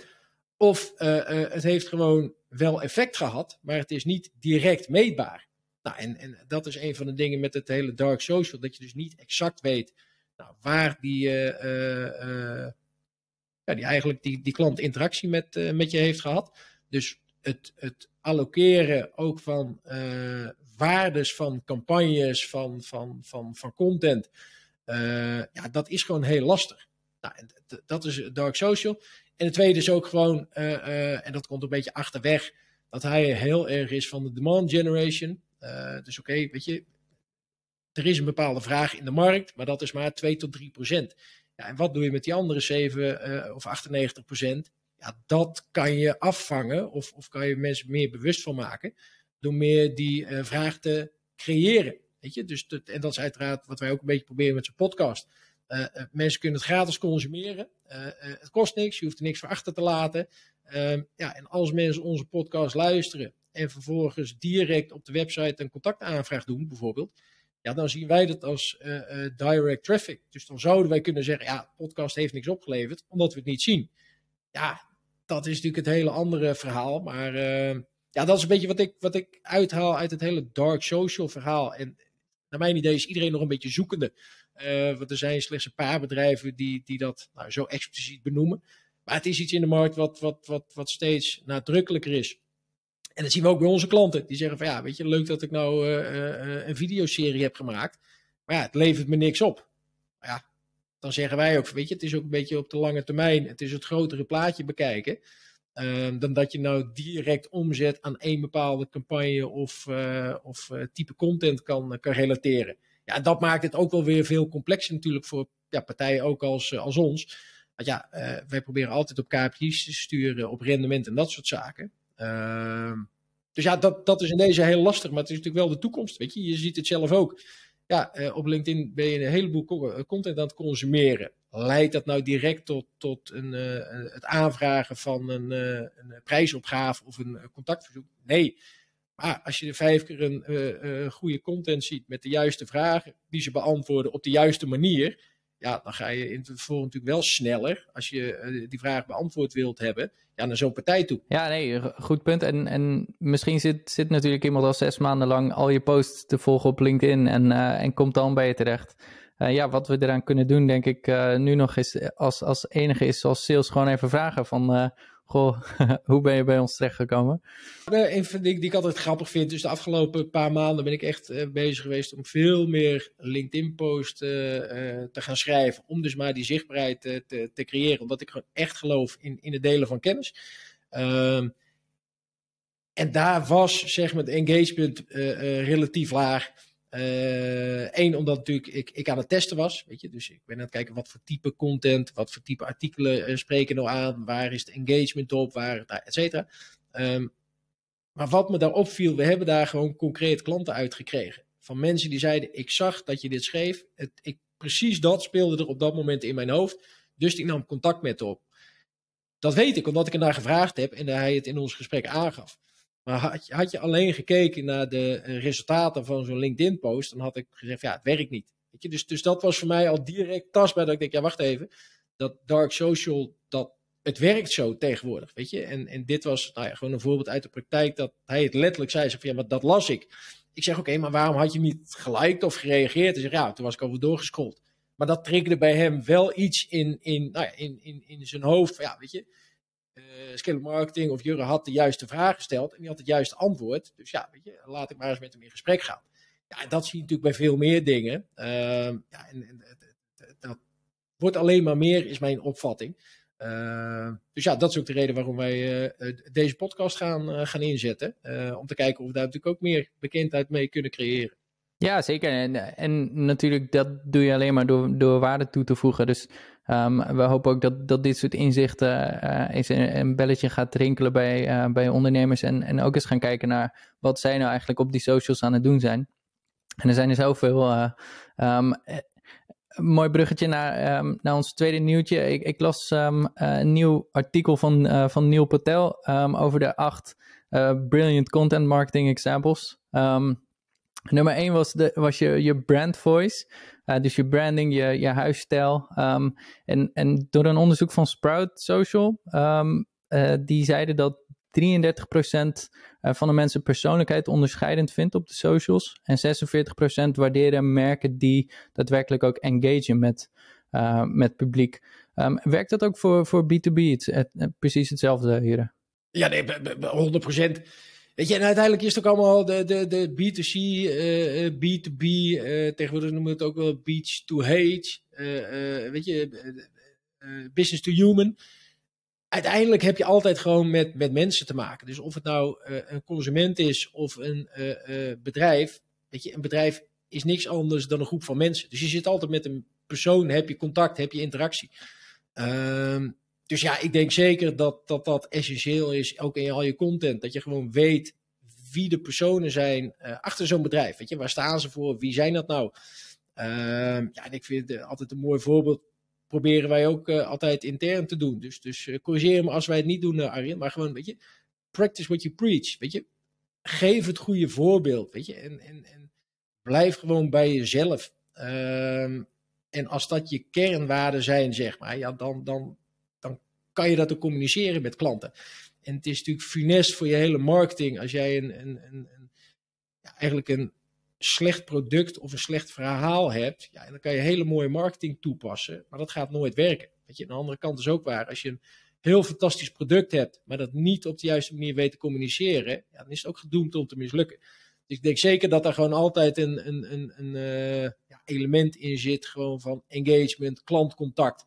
of uh, uh, het heeft gewoon wel effect gehad, maar het is niet direct meetbaar. Nou, en, en dat is een van de dingen met het hele dark social, dat je dus niet exact weet nou, waar die, ja, die eigenlijk die, die klant interactie met, met je heeft gehad. Dus het, het allokeren ook van uh, waardes van campagnes, van, van, van, van content, uh, ja, dat is gewoon heel lastig. Nou, dat is dark social. En het tweede is ook gewoon, uh, en dat komt een beetje achterweg, dat hij heel erg is van de demand generation. dus oké, weet je, er is een bepaalde vraag in de markt, maar dat is maar 2 tot 3 procent. Ja, en wat doe je met die andere 7 of 98 procent? Ja, dat kan je afvangen of, of kan je mensen meer bewust van maken door meer die vraag te creëren. Weet je? Dus en dat is uiteraard wat wij ook een beetje proberen met zo'n podcast. mensen kunnen het gratis consumeren. het kost niks, je hoeft er niks voor achter te laten. Ehm, ja, en als mensen onze podcast luisteren en vervolgens direct op de website een contactaanvraag doen, bijvoorbeeld, ja, dan zien wij dat als uh, direct traffic. Dus dan zouden wij kunnen zeggen, ja, podcast heeft niks opgeleverd, omdat we het niet zien. Ja, dat is natuurlijk het hele andere verhaal. Maar uh, ja, dat is een beetje wat ik, wat ik uithaal uit het hele dark social verhaal. En naar mijn idee is iedereen nog een beetje zoekende. Uh, want er zijn slechts een paar bedrijven die, die dat nou, zo expliciet benoemen. Maar het is iets in de markt wat, wat, wat, wat steeds nadrukkelijker is. En dat zien we ook bij onze klanten. Die zeggen van ja, weet je, leuk dat ik nou uh, een videoserie heb gemaakt. Maar ja, het levert me niks op. Maar ja, dan zeggen wij ook, weet je, het is ook een beetje op de lange termijn. Het is het grotere plaatje bekijken. Uh, dan dat je nou direct omzet aan één bepaalde campagne of, uh, of type content kan, kan relateren. Ja, dat maakt het ook wel weer veel complexer natuurlijk voor ja, partijen ook als, als ons. Want ja, wij proberen altijd op KPI's te sturen, op rendement en dat soort zaken. Ehm, dus ja, dat, dat is in deze heel lastig, maar het is natuurlijk wel de toekomst. Weet je, je ziet het zelf ook. Ja, uh, op LinkedIn ben je een heleboel eh, content aan het consumeren. Leidt dat nou direct tot, tot een, uh, het aanvragen van een, een, prijsopgave of een contactverzoek? Nee. Maar als je vijf keer een goede content ziet met de juiste vragen, die ze beantwoorden op de juiste manier, ja, dan ga je in het vervolg natuurlijk wel sneller, als je uh, die vraag beantwoord wilt hebben, ja, naar zo'n partij toe. Ja, nee, goed punt. En, en misschien zit, zit natuurlijk iemand al zes maanden lang al je posts te volgen op LinkedIn en, uh, en komt dan bij je terecht. Uh, ja, wat we eraan kunnen doen, denk ik, nu nog is als, als enige is als sales gewoon even vragen van Goh, *laughs* hoe ben je bij ons terechtgekomen? Een van de die ik altijd grappig vind, dus de afgelopen paar maanden ben ik echt uh, bezig geweest om veel meer LinkedIn-posts uh, te gaan schrijven. Om dus maar die zichtbaarheid te, te, creëren. Omdat ik gewoon echt geloof in, in het delen van kennis. Ehm, en daar was zeg maar het engagement relatief laag. Eén, uh, omdat natuurlijk ik, ik aan het testen was. Weet je? Dus ik ben aan het kijken wat voor type content, wat voor type artikelen uh, spreken nou aan, waar is de engagement op, waar, nou, et cetera. Um, maar wat me daar opviel, we hebben daar gewoon concreet klanten uitgekregen. Van mensen die zeiden, ik zag dat je dit schreef. Het, ik, precies dat speelde er op dat moment in mijn hoofd. Dus ik nam contact met op. Dat weet ik, omdat ik er naar gevraagd heb en hij het in ons gesprek aangaf. Maar had je, alleen gekeken naar de eh, resultaten van zo'n LinkedIn-post, dan had ik gezegd, ja, het werkt niet. Weet je? Dus, dus dat was voor mij al direct tastbaar dat ik denk, ja, wacht even. Dat dark social, dat, het werkt zo tegenwoordig, weet je. En, en dit was nou ja, gewoon een voorbeeld uit de praktijk dat hij het letterlijk zei, van, ja, maar dat las ik. Ik zeg, oké, maar waarom had je niet geliked of gereageerd? Hij zegt, ja, toen was ik over doorgescrolld. Maar dat triggerde bij hem wel iets in, in, nou ja, in, in, in zijn hoofd. Ja, weet je, uh, scale marketing of Jurre had de juiste vraag gesteld en die had het juiste antwoord. Dus ja, weet je, laat ik maar eens met hem in gesprek gaan. Ja, dat zie je natuurlijk bij veel meer dingen. Uh, ja, en, dat wordt alleen maar meer, is mijn opvatting. Uh, dus ja, dat is ook de reden waarom wij uh, deze podcast gaan, gaan inzetten. om te kijken of we daar natuurlijk ook meer bekendheid mee kunnen creëren. Ja, zeker. En, en natuurlijk, dat doe je alleen maar door, door waarde toe te voegen. Dus um, we hopen ook dat, dat dit soort inzichten uh, eens een, belletje gaat rinkelen bij, uh, bij ondernemers. En, en ook eens gaan kijken naar wat zij nou eigenlijk op die socials aan het doen zijn. En er zijn er zoveel. Uh, mooi bruggetje naar, um, naar ons tweede nieuwtje. Ik, ik las een nieuw artikel van, van Neil Patel over de acht brilliant content marketing examples. Um, Nummer 1 was, de, was je, je brand voice. Uh, dus je branding, je, je huisstijl. Um, en, en door een onderzoek van Sprout Social, um, uh, die zeiden dat 33% eh, van de mensen persoonlijkheid onderscheidend vindt op de socials. En 46% waarderen merken die daadwerkelijk ook engagen met, met publiek. Um, werkt dat ook voor, voor B2B? Het, precies hetzelfde hier. Ja, nee, 100%. Weet je, en uiteindelijk is het ook allemaal de, de, de B2C, uh, B2B, uh, tegenwoordig noemen we het ook wel beach to hate, uh, weet je, business to human. Uiteindelijk heb je altijd gewoon met, met mensen te maken. Dus of het nou een consument is of een bedrijf, weet je, een bedrijf is niks anders dan een groep van mensen. Dus je zit altijd met een persoon, heb je contact, heb je interactie. Ehm, dus ja, ik denk zeker dat, dat dat essentieel is, ook in al je content. Dat je gewoon weet wie de personen zijn achter zo'n bedrijf. Weet je, waar staan ze voor? Wie zijn dat nou? Ehm, ja, en ik vind het altijd een mooi voorbeeld. Proberen wij ook altijd intern te doen. Dus, dus corrigeer me als wij het niet doen, Arjen. Maar gewoon, weet je, practice what you preach. Weet je, geef het goede voorbeeld. Weet je, en, en, en blijf gewoon bij jezelf. Ehm, en als dat je kernwaarden zijn, zeg maar, ja, dan, dan kan je dat ook communiceren met klanten. En het is natuurlijk funest voor je hele marketing als jij een, een, een, ja, eigenlijk een slecht product of een slecht verhaal hebt. Ja, dan kan je hele mooie marketing toepassen, maar dat gaat nooit werken. Weet je, aan de andere kant is ook waar. Als je een heel fantastisch product hebt, maar dat niet op de juiste manier weet te communiceren, ja, dan is het ook gedoemd om te mislukken. Dus ik denk zeker dat er gewoon altijd een, een, een, een ja, element in zit, gewoon van engagement, klantcontact.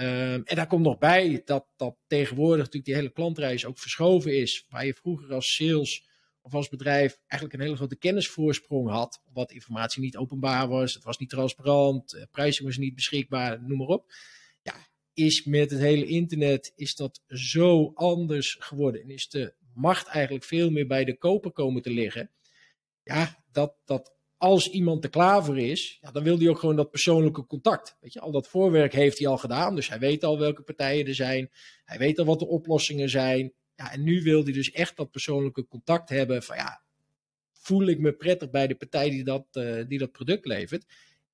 Um, en daar komt nog bij dat, dat tegenwoordig natuurlijk die hele klantreis ook verschoven is. Waar je vroeger als sales of als bedrijf eigenlijk een hele grote kennisvoorsprong had. Wat informatie niet openbaar was, het was niet transparant, prijzen was niet beschikbaar, noem maar op. Ja, is met het hele internet is dat zo anders geworden. En is de macht eigenlijk veel meer bij de koper komen te liggen. Ja, dat, dat als iemand er klaar voor is, ja, dan wil hij ook gewoon dat persoonlijke contact. Weet je, al dat voorwerk heeft hij al gedaan. Dus hij weet al welke partijen er zijn. Hij weet al wat de oplossingen zijn. Ja, en nu wil hij dus echt dat persoonlijke contact hebben. Van ja, voel ik me prettig bij de partij die dat, uh, die dat product levert?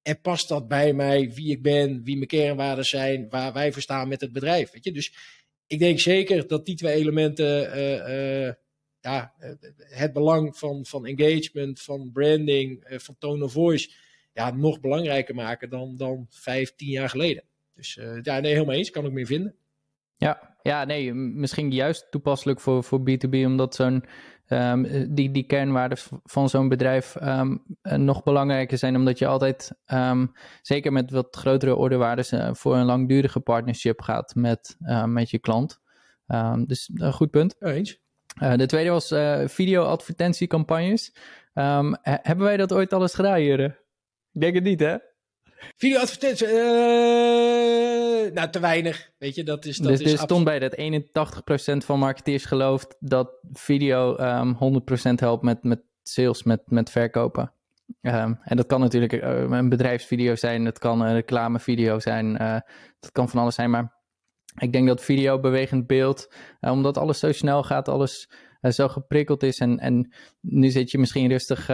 En past dat bij mij, wie ik ben, wie mijn kernwaarden zijn, waar wij voor staan met het bedrijf? Weet je? Dus ik denk zeker dat die twee elementen uh, uh, ja, het belang van, van engagement, van branding, van tone of voice, ja, nog belangrijker maken dan, dan vijf, tien jaar geleden. Dus ja, nee, helemaal eens, kan ik meer vinden. Ja, ja, nee, misschien juist toepasselijk voor, voor B2B, omdat zo'n um, die, die kernwaarden van zo'n bedrijf um, nog belangrijker zijn, omdat je altijd, um, zeker met wat grotere ordewaardes, uh, voor een langdurige partnership gaat met, uh, met je klant. dus een goed punt. eens. Uh, de tweede was video-advertentiecampagnes. hebben wij dat ooit alles gedaan, Jure? Ik denk het niet, hè? Video-advertentie, uh, nou te weinig, weet je, dat is... Dat dus is stond bij dat 81% van marketeers gelooft dat video um, 100% helpt met, met sales, met, met verkopen. Um, en dat kan natuurlijk uh, een bedrijfsvideo zijn, het kan een reclamevideo zijn, uh, dat kan van alles zijn, maar ik denk dat video, bewegend beeld, uh, omdat alles zo snel gaat, alles zo geprikkeld is en, en nu zit je misschien rustig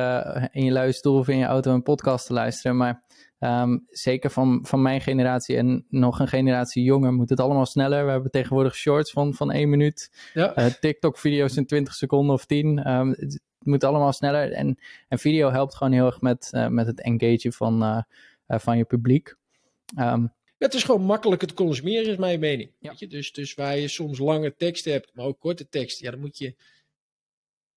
in je luie stoel of in je auto een podcast te luisteren, maar Um, zeker van, van mijn generatie en nog een generatie jonger moet het allemaal sneller. We hebben tegenwoordig shorts van, van één minuut. Ja. Uh, TikTok-video's in 20 seconden of 10. Um, het, moet allemaal sneller. En, en video helpt gewoon heel erg met, uh, met het engagen van, uh, van je publiek. Um, het is gewoon makkelijker te consumeren, is mijn mening. Ja. Weet je? Dus, dus waar je soms lange tekst hebt, maar ook korte tekst, ja, dan moet je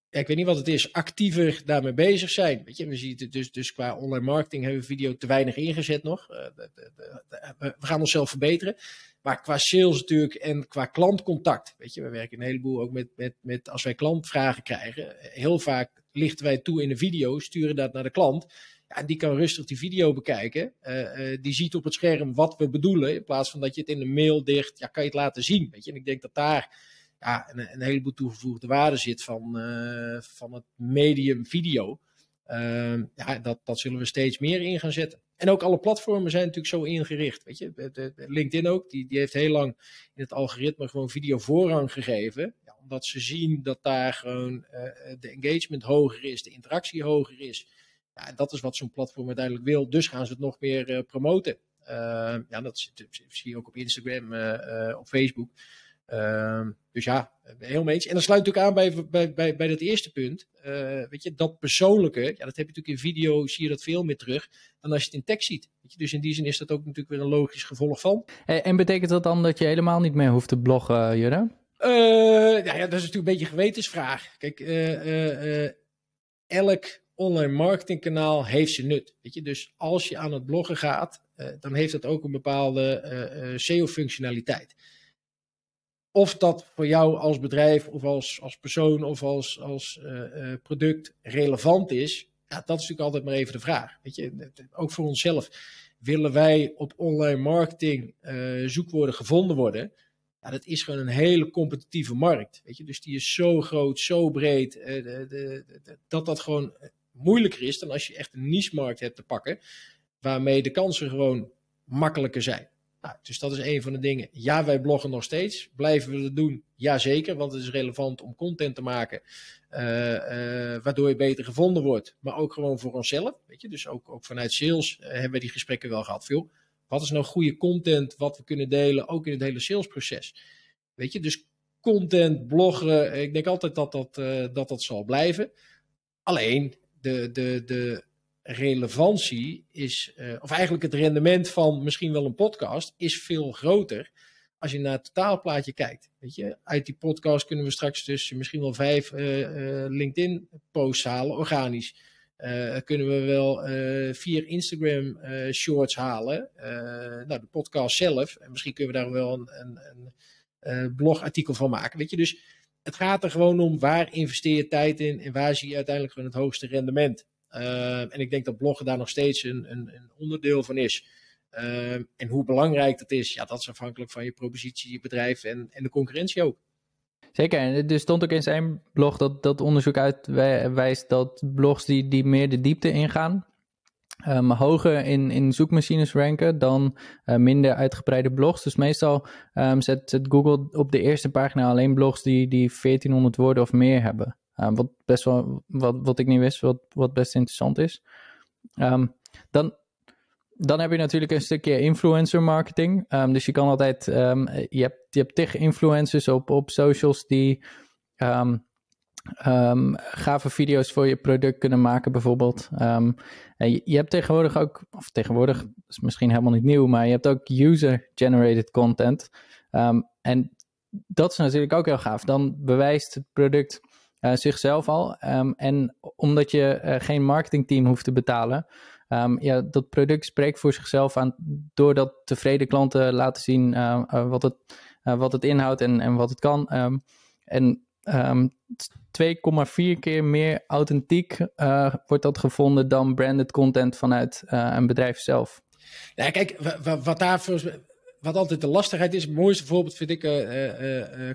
ja, ik weet niet wat het is, actiever daarmee bezig zijn. Weet je, we zien het dus, dus qua online marketing hebben we video te weinig ingezet nog. Uh, de, de, de, we gaan onszelf verbeteren. Maar qua sales natuurlijk en qua klantcontact. Weet je, we werken een heleboel ook met, met, met als wij klantvragen krijgen. Heel vaak lichten wij toe in een video, sturen dat naar de klant. Die kan rustig die video bekijken. Uh, uh, die ziet op het scherm wat we bedoelen. In plaats van dat je het in een mail dicht, ja, kan je het laten zien. Weet je, en ik denk dat daar ja, een, een heleboel toegevoegde waarde zit van, uh, van het medium video. Uh, ja, dat, dat zullen we steeds meer in gaan zetten. En ook alle platformen zijn natuurlijk zo ingericht. Weet je, de, de LinkedIn ook, die, die heeft heel lang in het algoritme gewoon video voorrang gegeven. Ja, omdat ze zien dat daar gewoon de engagement hoger is, de interactie hoger is. Ja, dat is wat zo'n platform uiteindelijk wil. Dus gaan ze het nog meer uh, promoten. ja, dat zie je ook op Instagram, op Facebook. Uh, dus ja, heel mee eens. En dat sluit natuurlijk aan bij, bij, bij, bij dat eerste punt. Uh, weet je, dat persoonlijke, ja, dat heb je natuurlijk in video, zie je dat veel meer terug dan als je het in tekst ziet. Weet je, dus in die zin is dat ook natuurlijk weer een logisch gevolg van. En, en betekent dat dan dat je helemaal niet meer hoeft te bloggen, Jurre? Uh, ja, ja, dat is natuurlijk een beetje een gewetensvraag. Kijk, elk online marketingkanaal heeft zijn nut. Weet je? Dus als je aan het bloggen gaat, dan heeft dat ook een bepaalde SEO-functionaliteit of dat voor jou als bedrijf of als, als persoon of als, als product relevant is, ja, dat is natuurlijk altijd maar even de vraag. Weet je, ook voor onszelf. Willen wij op online marketing zoekwoorden gevonden worden? Ja, dat is gewoon een hele competitieve markt. Weet je? Dus die is zo groot, zo breed, de, de, dat dat gewoon moeilijker is dan als je echt een niche-markt hebt te pakken, waarmee de kansen gewoon makkelijker zijn. Nou, dus dat is een van de dingen. Ja, wij bloggen nog steeds. Blijven we dat doen? Jazeker, want het is relevant om content te maken, uh, uh, waardoor je beter gevonden wordt. Maar ook gewoon voor onszelf. Weet je? Dus ook, ook vanuit sales uh, hebben we die gesprekken wel gehad. Veel. Wat is nou goede content wat we kunnen delen, ook in het hele salesproces? Weet je, dus content, bloggen, ik denk altijd dat dat, dat, dat zal blijven. Alleen, de, de, de relevantie is, uh, of eigenlijk het rendement van misschien wel een podcast, is veel groter als je naar het totaalplaatje kijkt. Weet je, uit die podcast kunnen we straks dus misschien wel vijf uh, uh, LinkedIn-posts halen, organisch. kunnen we wel vier Instagram-shorts halen. nou, de podcast zelf. En misschien kunnen we daar wel een, een, een blogartikel van maken. Weet je, dus het gaat er gewoon om waar investeer je tijd in en waar zie je uiteindelijk gewoon het hoogste rendement. Uh, en ik denk dat bloggen daar nog steeds een, een, een onderdeel van is. Uh, en hoe belangrijk dat is, ja, dat is afhankelijk van je propositie, je bedrijf en, en de concurrentie ook. Zeker, en er stond ook in zijn blog dat, dat onderzoek uitwijst dat blogs die, die meer de diepte ingaan, um, hoger in, in zoekmachines ranken dan uh, minder uitgebreide blogs. Dus meestal um, zet, Google op de eerste pagina alleen blogs die, die 1400 woorden of meer hebben. Uh, wat best wel, wat, wat ik niet wist, wat, wat best interessant is. Um, dan, dan heb je natuurlijk een stukje influencer marketing. Dus je kan altijd, je hebt, je hebt tig influencers op, op socials die gave video's voor je product kunnen maken, bijvoorbeeld. en je, hebt tegenwoordig ook, of tegenwoordig is misschien helemaal niet nieuw, maar je hebt ook user-generated content. en dat is natuurlijk ook heel gaaf. Dan bewijst het product uh, zichzelf al. Um, en omdat je uh, geen marketingteam hoeft te betalen, um, ja, dat product spreekt voor zichzelf aan doordat tevreden klanten laten zien uh, wat, het, wat het inhoudt en, en wat het kan. Um, en 2,4 keer meer authentiek wordt dat gevonden dan branded content vanuit een bedrijf zelf. Ja, kijk, wat daar wat altijd de lastigheid is, het mooiste voorbeeld vind ik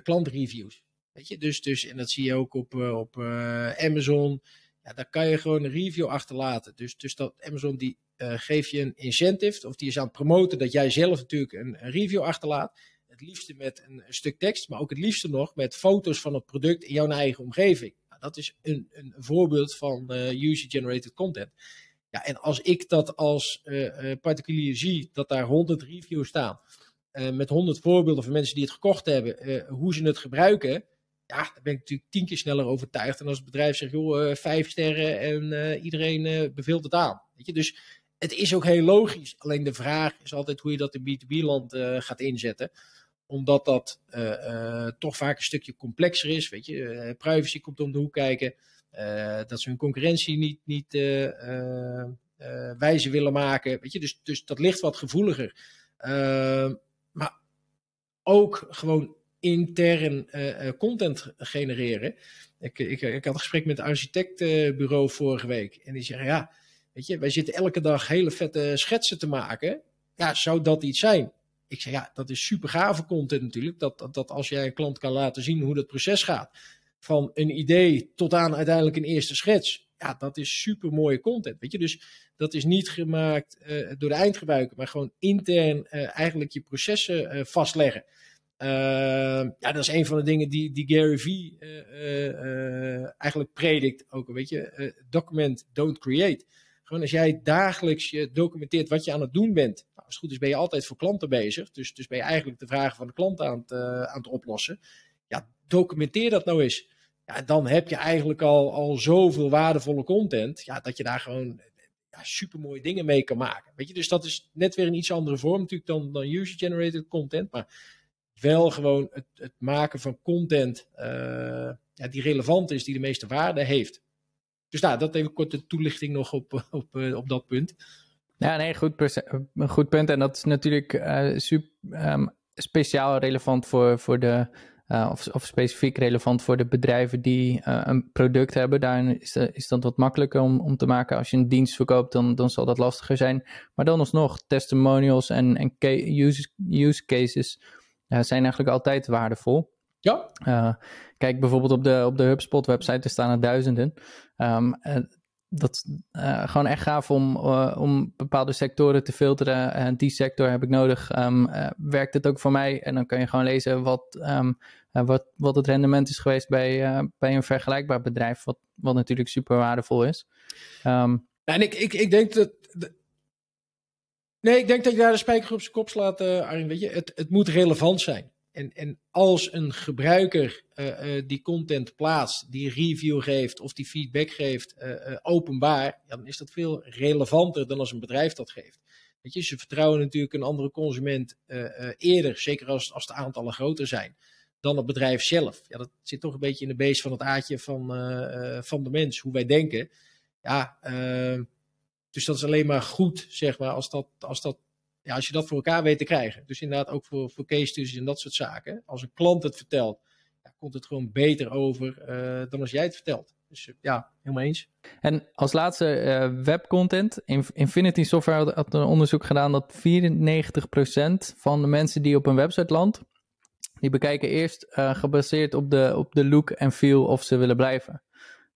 klantreviews. Weet je, dus, dus, en dat zie je ook op, uh, op uh, Amazon. Ja, daar kan je gewoon een review achterlaten. Dus, dus dat Amazon die uh, geeft je een incentive, of die is aan het promoten dat jij zelf natuurlijk een review achterlaat. Het liefste met een, stuk tekst, maar ook het liefste nog met foto's van het product in jouw eigen omgeving. Nou, dat is een, een voorbeeld van user-generated content. Ja, en als ik dat als particulier zie, dat daar 100 reviews staan, met 100 voorbeelden van mensen die het gekocht hebben, hoe ze het gebruiken ja, daar ben ik natuurlijk tien keer sneller overtuigd. En als het bedrijf zegt, joh, vijf sterren en iedereen beveelt het aan. Weet je? Dus het is ook heel logisch. Alleen de vraag is altijd hoe je dat in B2B-land gaat inzetten. Omdat dat toch vaak een stukje complexer is. Weet je? privacy komt om de hoek kijken. dat ze hun concurrentie niet, niet wijze willen maken. Weet je? Dus, dus dat ligt wat gevoeliger. maar ook gewoon intern content genereren. Ik, ik, ik, had een gesprek met het architectenbureau vorige week. En die zeggen, ja, weet je, wij zitten elke dag hele vette schetsen te maken. Ja, zou dat iets zijn? Ik zeg, ja, dat is super gave content natuurlijk. Dat, dat, als jij een klant kan laten zien hoe dat proces gaat. Van een idee tot aan uiteindelijk een eerste schets. Ja, dat is super mooie content. Weet je, dus dat is niet gemaakt uh, door de eindgebruiker, maar gewoon intern uh, eigenlijk je processen uh, vastleggen. Uh, ja, dat is een van de dingen die, die Gary Vee eigenlijk predikt ook. Weet je, document, don't create. Gewoon als jij dagelijks je documenteert wat je aan het doen bent. Nou, als het goed is ben je altijd voor klanten bezig. Dus, dus ben je eigenlijk de vragen van de klant aan het, aan het oplossen. Ja, documenteer dat nou eens. Ja, dan heb je eigenlijk al, al zoveel waardevolle content. Ja, dat je daar gewoon ja, super mooie dingen mee kan maken. Weet je, dus dat is net weer een iets andere vorm natuurlijk dan, dan user-generated content. Maar wel gewoon het, het maken van content uh, ja, die relevant is, die de meeste waarde heeft. Dus nou, dat even korte toelichting nog op, op, uh, op dat punt. Ja, nee, goed, goed punt. En dat is natuurlijk uh, super, um, speciaal relevant voor, voor de, of, of specifiek relevant voor de bedrijven die een product hebben. Daarin is, is dat wat makkelijker om, om te maken. Als je een dienst verkoopt, dan, dan zal dat lastiger zijn. Maar dan alsnog testimonials en, en use, use cases zijn eigenlijk altijd waardevol. Ja. kijk bijvoorbeeld op de, op de HubSpot website, er staan er duizenden. Um, dat is uh, gewoon echt gaaf om, uh, om bepaalde sectoren te filteren. En die sector heb ik nodig. Um, uh, werkt het ook voor mij? En dan kan je gewoon lezen wat, um, wat, wat het rendement is geweest bij, bij een vergelijkbaar bedrijf. Wat, wat natuurlijk super waardevol is. En ik, ik, ik denk dat. Nee, ik denk dat je daar de spijker op zijn kop slaat, Arjen. Weet je, het, het moet relevant zijn. En, en als een gebruiker uh, uh, die content plaatst, die review geeft of die feedback geeft uh, openbaar, dan is dat veel relevanter dan als een bedrijf dat geeft. Weet je, ze vertrouwen natuurlijk een andere consument eerder, zeker als, als de aantallen groter zijn, dan het bedrijf zelf. Ja, dat zit toch een beetje in de beest van het aardje van, van de mens, hoe wij denken. Ja, dus dat is alleen maar goed, zeg maar, als dat, als dat ja, als je dat voor elkaar weet te krijgen. Dus inderdaad ook voor, voor case studies en dat soort zaken. Als een klant het vertelt, ja, komt het gewoon beter over uh, dan als jij het vertelt. Dus uh, ja, helemaal eens. En als laatste uh, webcontent. Infinity Software had een onderzoek gedaan dat 94% van de mensen die op een website landt, die bekijken eerst gebaseerd op de, op de look en feel of ze willen blijven.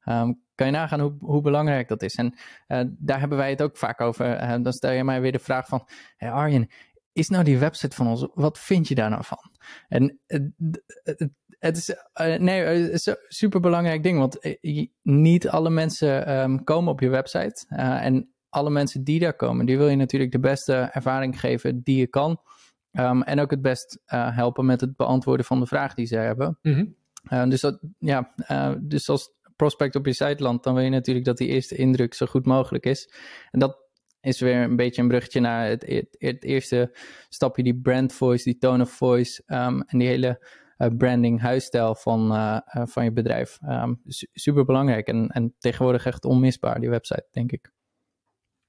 Um, kan je nagaan hoe, hoe belangrijk dat is? En uh, daar hebben wij het ook vaak over. Uh, dan stel je mij weer de vraag van, hey Arjen, is nou die website van ons, wat vind je daar nou van? En het is, nee, is een super belangrijk ding, want niet alle mensen um, komen op je website. en alle mensen die daar komen, die wil je natuurlijk de beste ervaring geven die je kan. Um, en ook het best helpen met het beantwoorden van de vraag die ze hebben. Mm -hmm. dus, dat, ja, dus als prospect op je site landt, dan wil je natuurlijk dat die eerste indruk zo goed mogelijk is. En dat is weer een beetje een bruggetje naar het, het, eerste stapje, die brand voice, die tone of voice um, en die hele uh, branding, huisstijl van, uh, uh, van je bedrijf. Um, super belangrijk en, en tegenwoordig echt onmisbaar, die website, denk ik.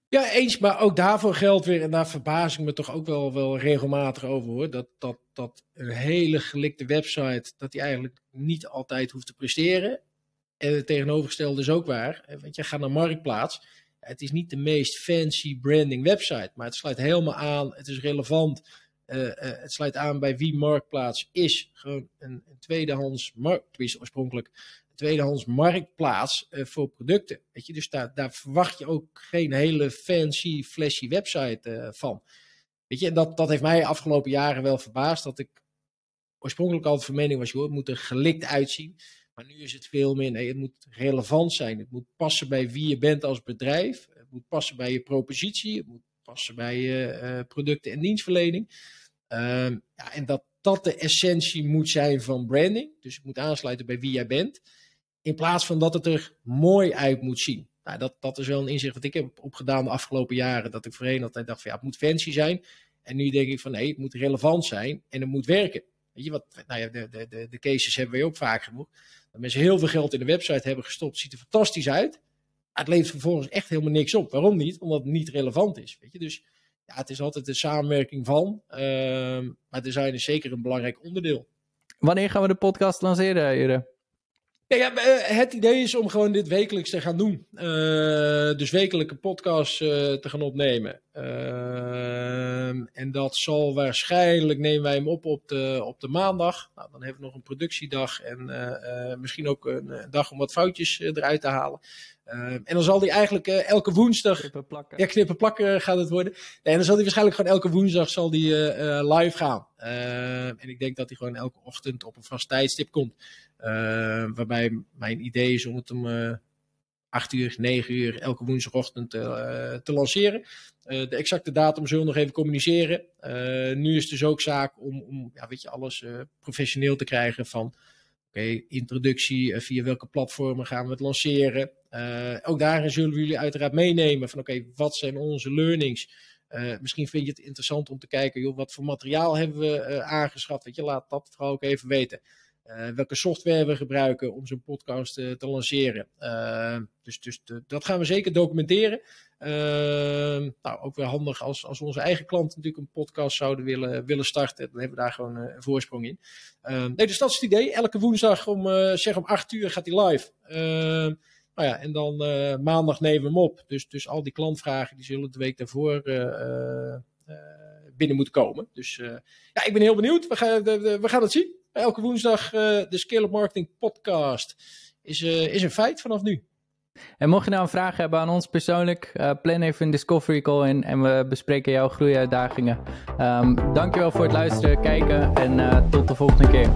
Ja, eens, maar ook daarvoor geldt weer, en daar verbaas ik me toch ook wel, wel regelmatig over hoor, dat, dat, dat een hele gelikte website, dat die eigenlijk niet altijd hoeft te presteren. En het tegenovergestelde is ook waar. Eh, want je gaat naar Marktplaats. Het is niet de meest fancy branding website, maar het sluit helemaal aan. Het is relevant. Uh, het sluit aan bij wie Marktplaats is. Gewoon een, een tweedehands, markt, oorspronkelijk een tweedehands marktplaats voor producten. Weet je, dus daar, daar verwacht je ook geen hele fancy, flashy website van. Weet je, en dat, dat heeft mij afgelopen jaren wel verbaasd. Dat ik oorspronkelijk altijd van mening was, joh, het moet er gelikt uitzien. Maar nu is het veel meer, nee, het moet relevant zijn. Het moet passen bij wie je bent als bedrijf. Het moet passen bij je propositie. Het moet passen bij je uh, producten en dienstverlening. Uh, ja, en dat dat de essentie moet zijn van branding. Dus het moet aansluiten bij wie jij bent. In plaats van dat het er mooi uit moet zien. Nou, dat, dat is wel een inzicht wat ik heb opgedaan de afgelopen jaren. Dat ik voorheen altijd dacht van ja, het moet fancy zijn. En nu denk ik van nee, het moet relevant zijn en het moet werken. Weet je wat, nou ja, de, de, de, de cases hebben we ook vaak genoeg. Dat mensen heel veel geld in de website hebben gestopt, ziet er fantastisch uit. het levert vervolgens echt helemaal niks op. Waarom niet? Omdat het niet relevant is. Weet je? Dus ja, het is altijd de samenwerking van. Uh, maar design is zeker een belangrijk onderdeel. Wanneer gaan we de podcast lanceren, Jure? Ja, eh, het idee is om gewoon dit wekelijks te gaan doen. Uh, dus wekelijke podcasts uh, te gaan opnemen. Uh, en dat zal waarschijnlijk, nemen wij hem op op de, op de maandag. Nou, dan hebben we nog een productiedag en misschien ook een, dag om wat foutjes eruit te halen. en dan zal die eigenlijk elke woensdag... Knippen plakken. Ja, knippen plakken gaat het worden. en dan zal die waarschijnlijk gewoon elke woensdag zal die, live gaan. en ik denk dat hij gewoon elke ochtend op een vast tijdstip komt. Uh, waarbij mijn idee is om het om uh, 8 uur, 9 uur elke woensdagochtend uh, te lanceren. de exacte datum zullen we nog even communiceren. nu is het dus ook zaak om, om ja, weet je, alles professioneel te krijgen van oké, introductie, via welke platformen gaan we het lanceren. ook daarin zullen we jullie uiteraard meenemen van oké, wat zijn onze learnings? Misschien vind je het interessant om te kijken, joh, wat voor materiaal hebben we aangeschaft? Weet je, laat dat vooral ook even weten. Uh, welke software we gebruiken om zo'n podcast uh, te lanceren. Uh, dus dus dat gaan we zeker documenteren. nou, ook weer handig als, als onze eigen klanten natuurlijk een podcast zouden willen, willen starten. Dan hebben we daar gewoon een voorsprong in. nee, dus dat is het idee. Elke woensdag om, zeg om 8 uur gaat hij live. nou ja, en dan maandag nemen we hem op. Dus, dus al die klantvragen die zullen de week daarvoor binnen moet komen. Dus ja, ik ben heel benieuwd. We gaan, we gaan het zien. Elke woensdag de Scale Up Marketing podcast is, is een feit vanaf nu. En mocht je nou een vraag hebben aan ons persoonlijk, uh, plan even een Discovery call in en we bespreken jouw groeiuitdagingen. Um, dankjewel voor het luisteren, kijken en tot de volgende keer.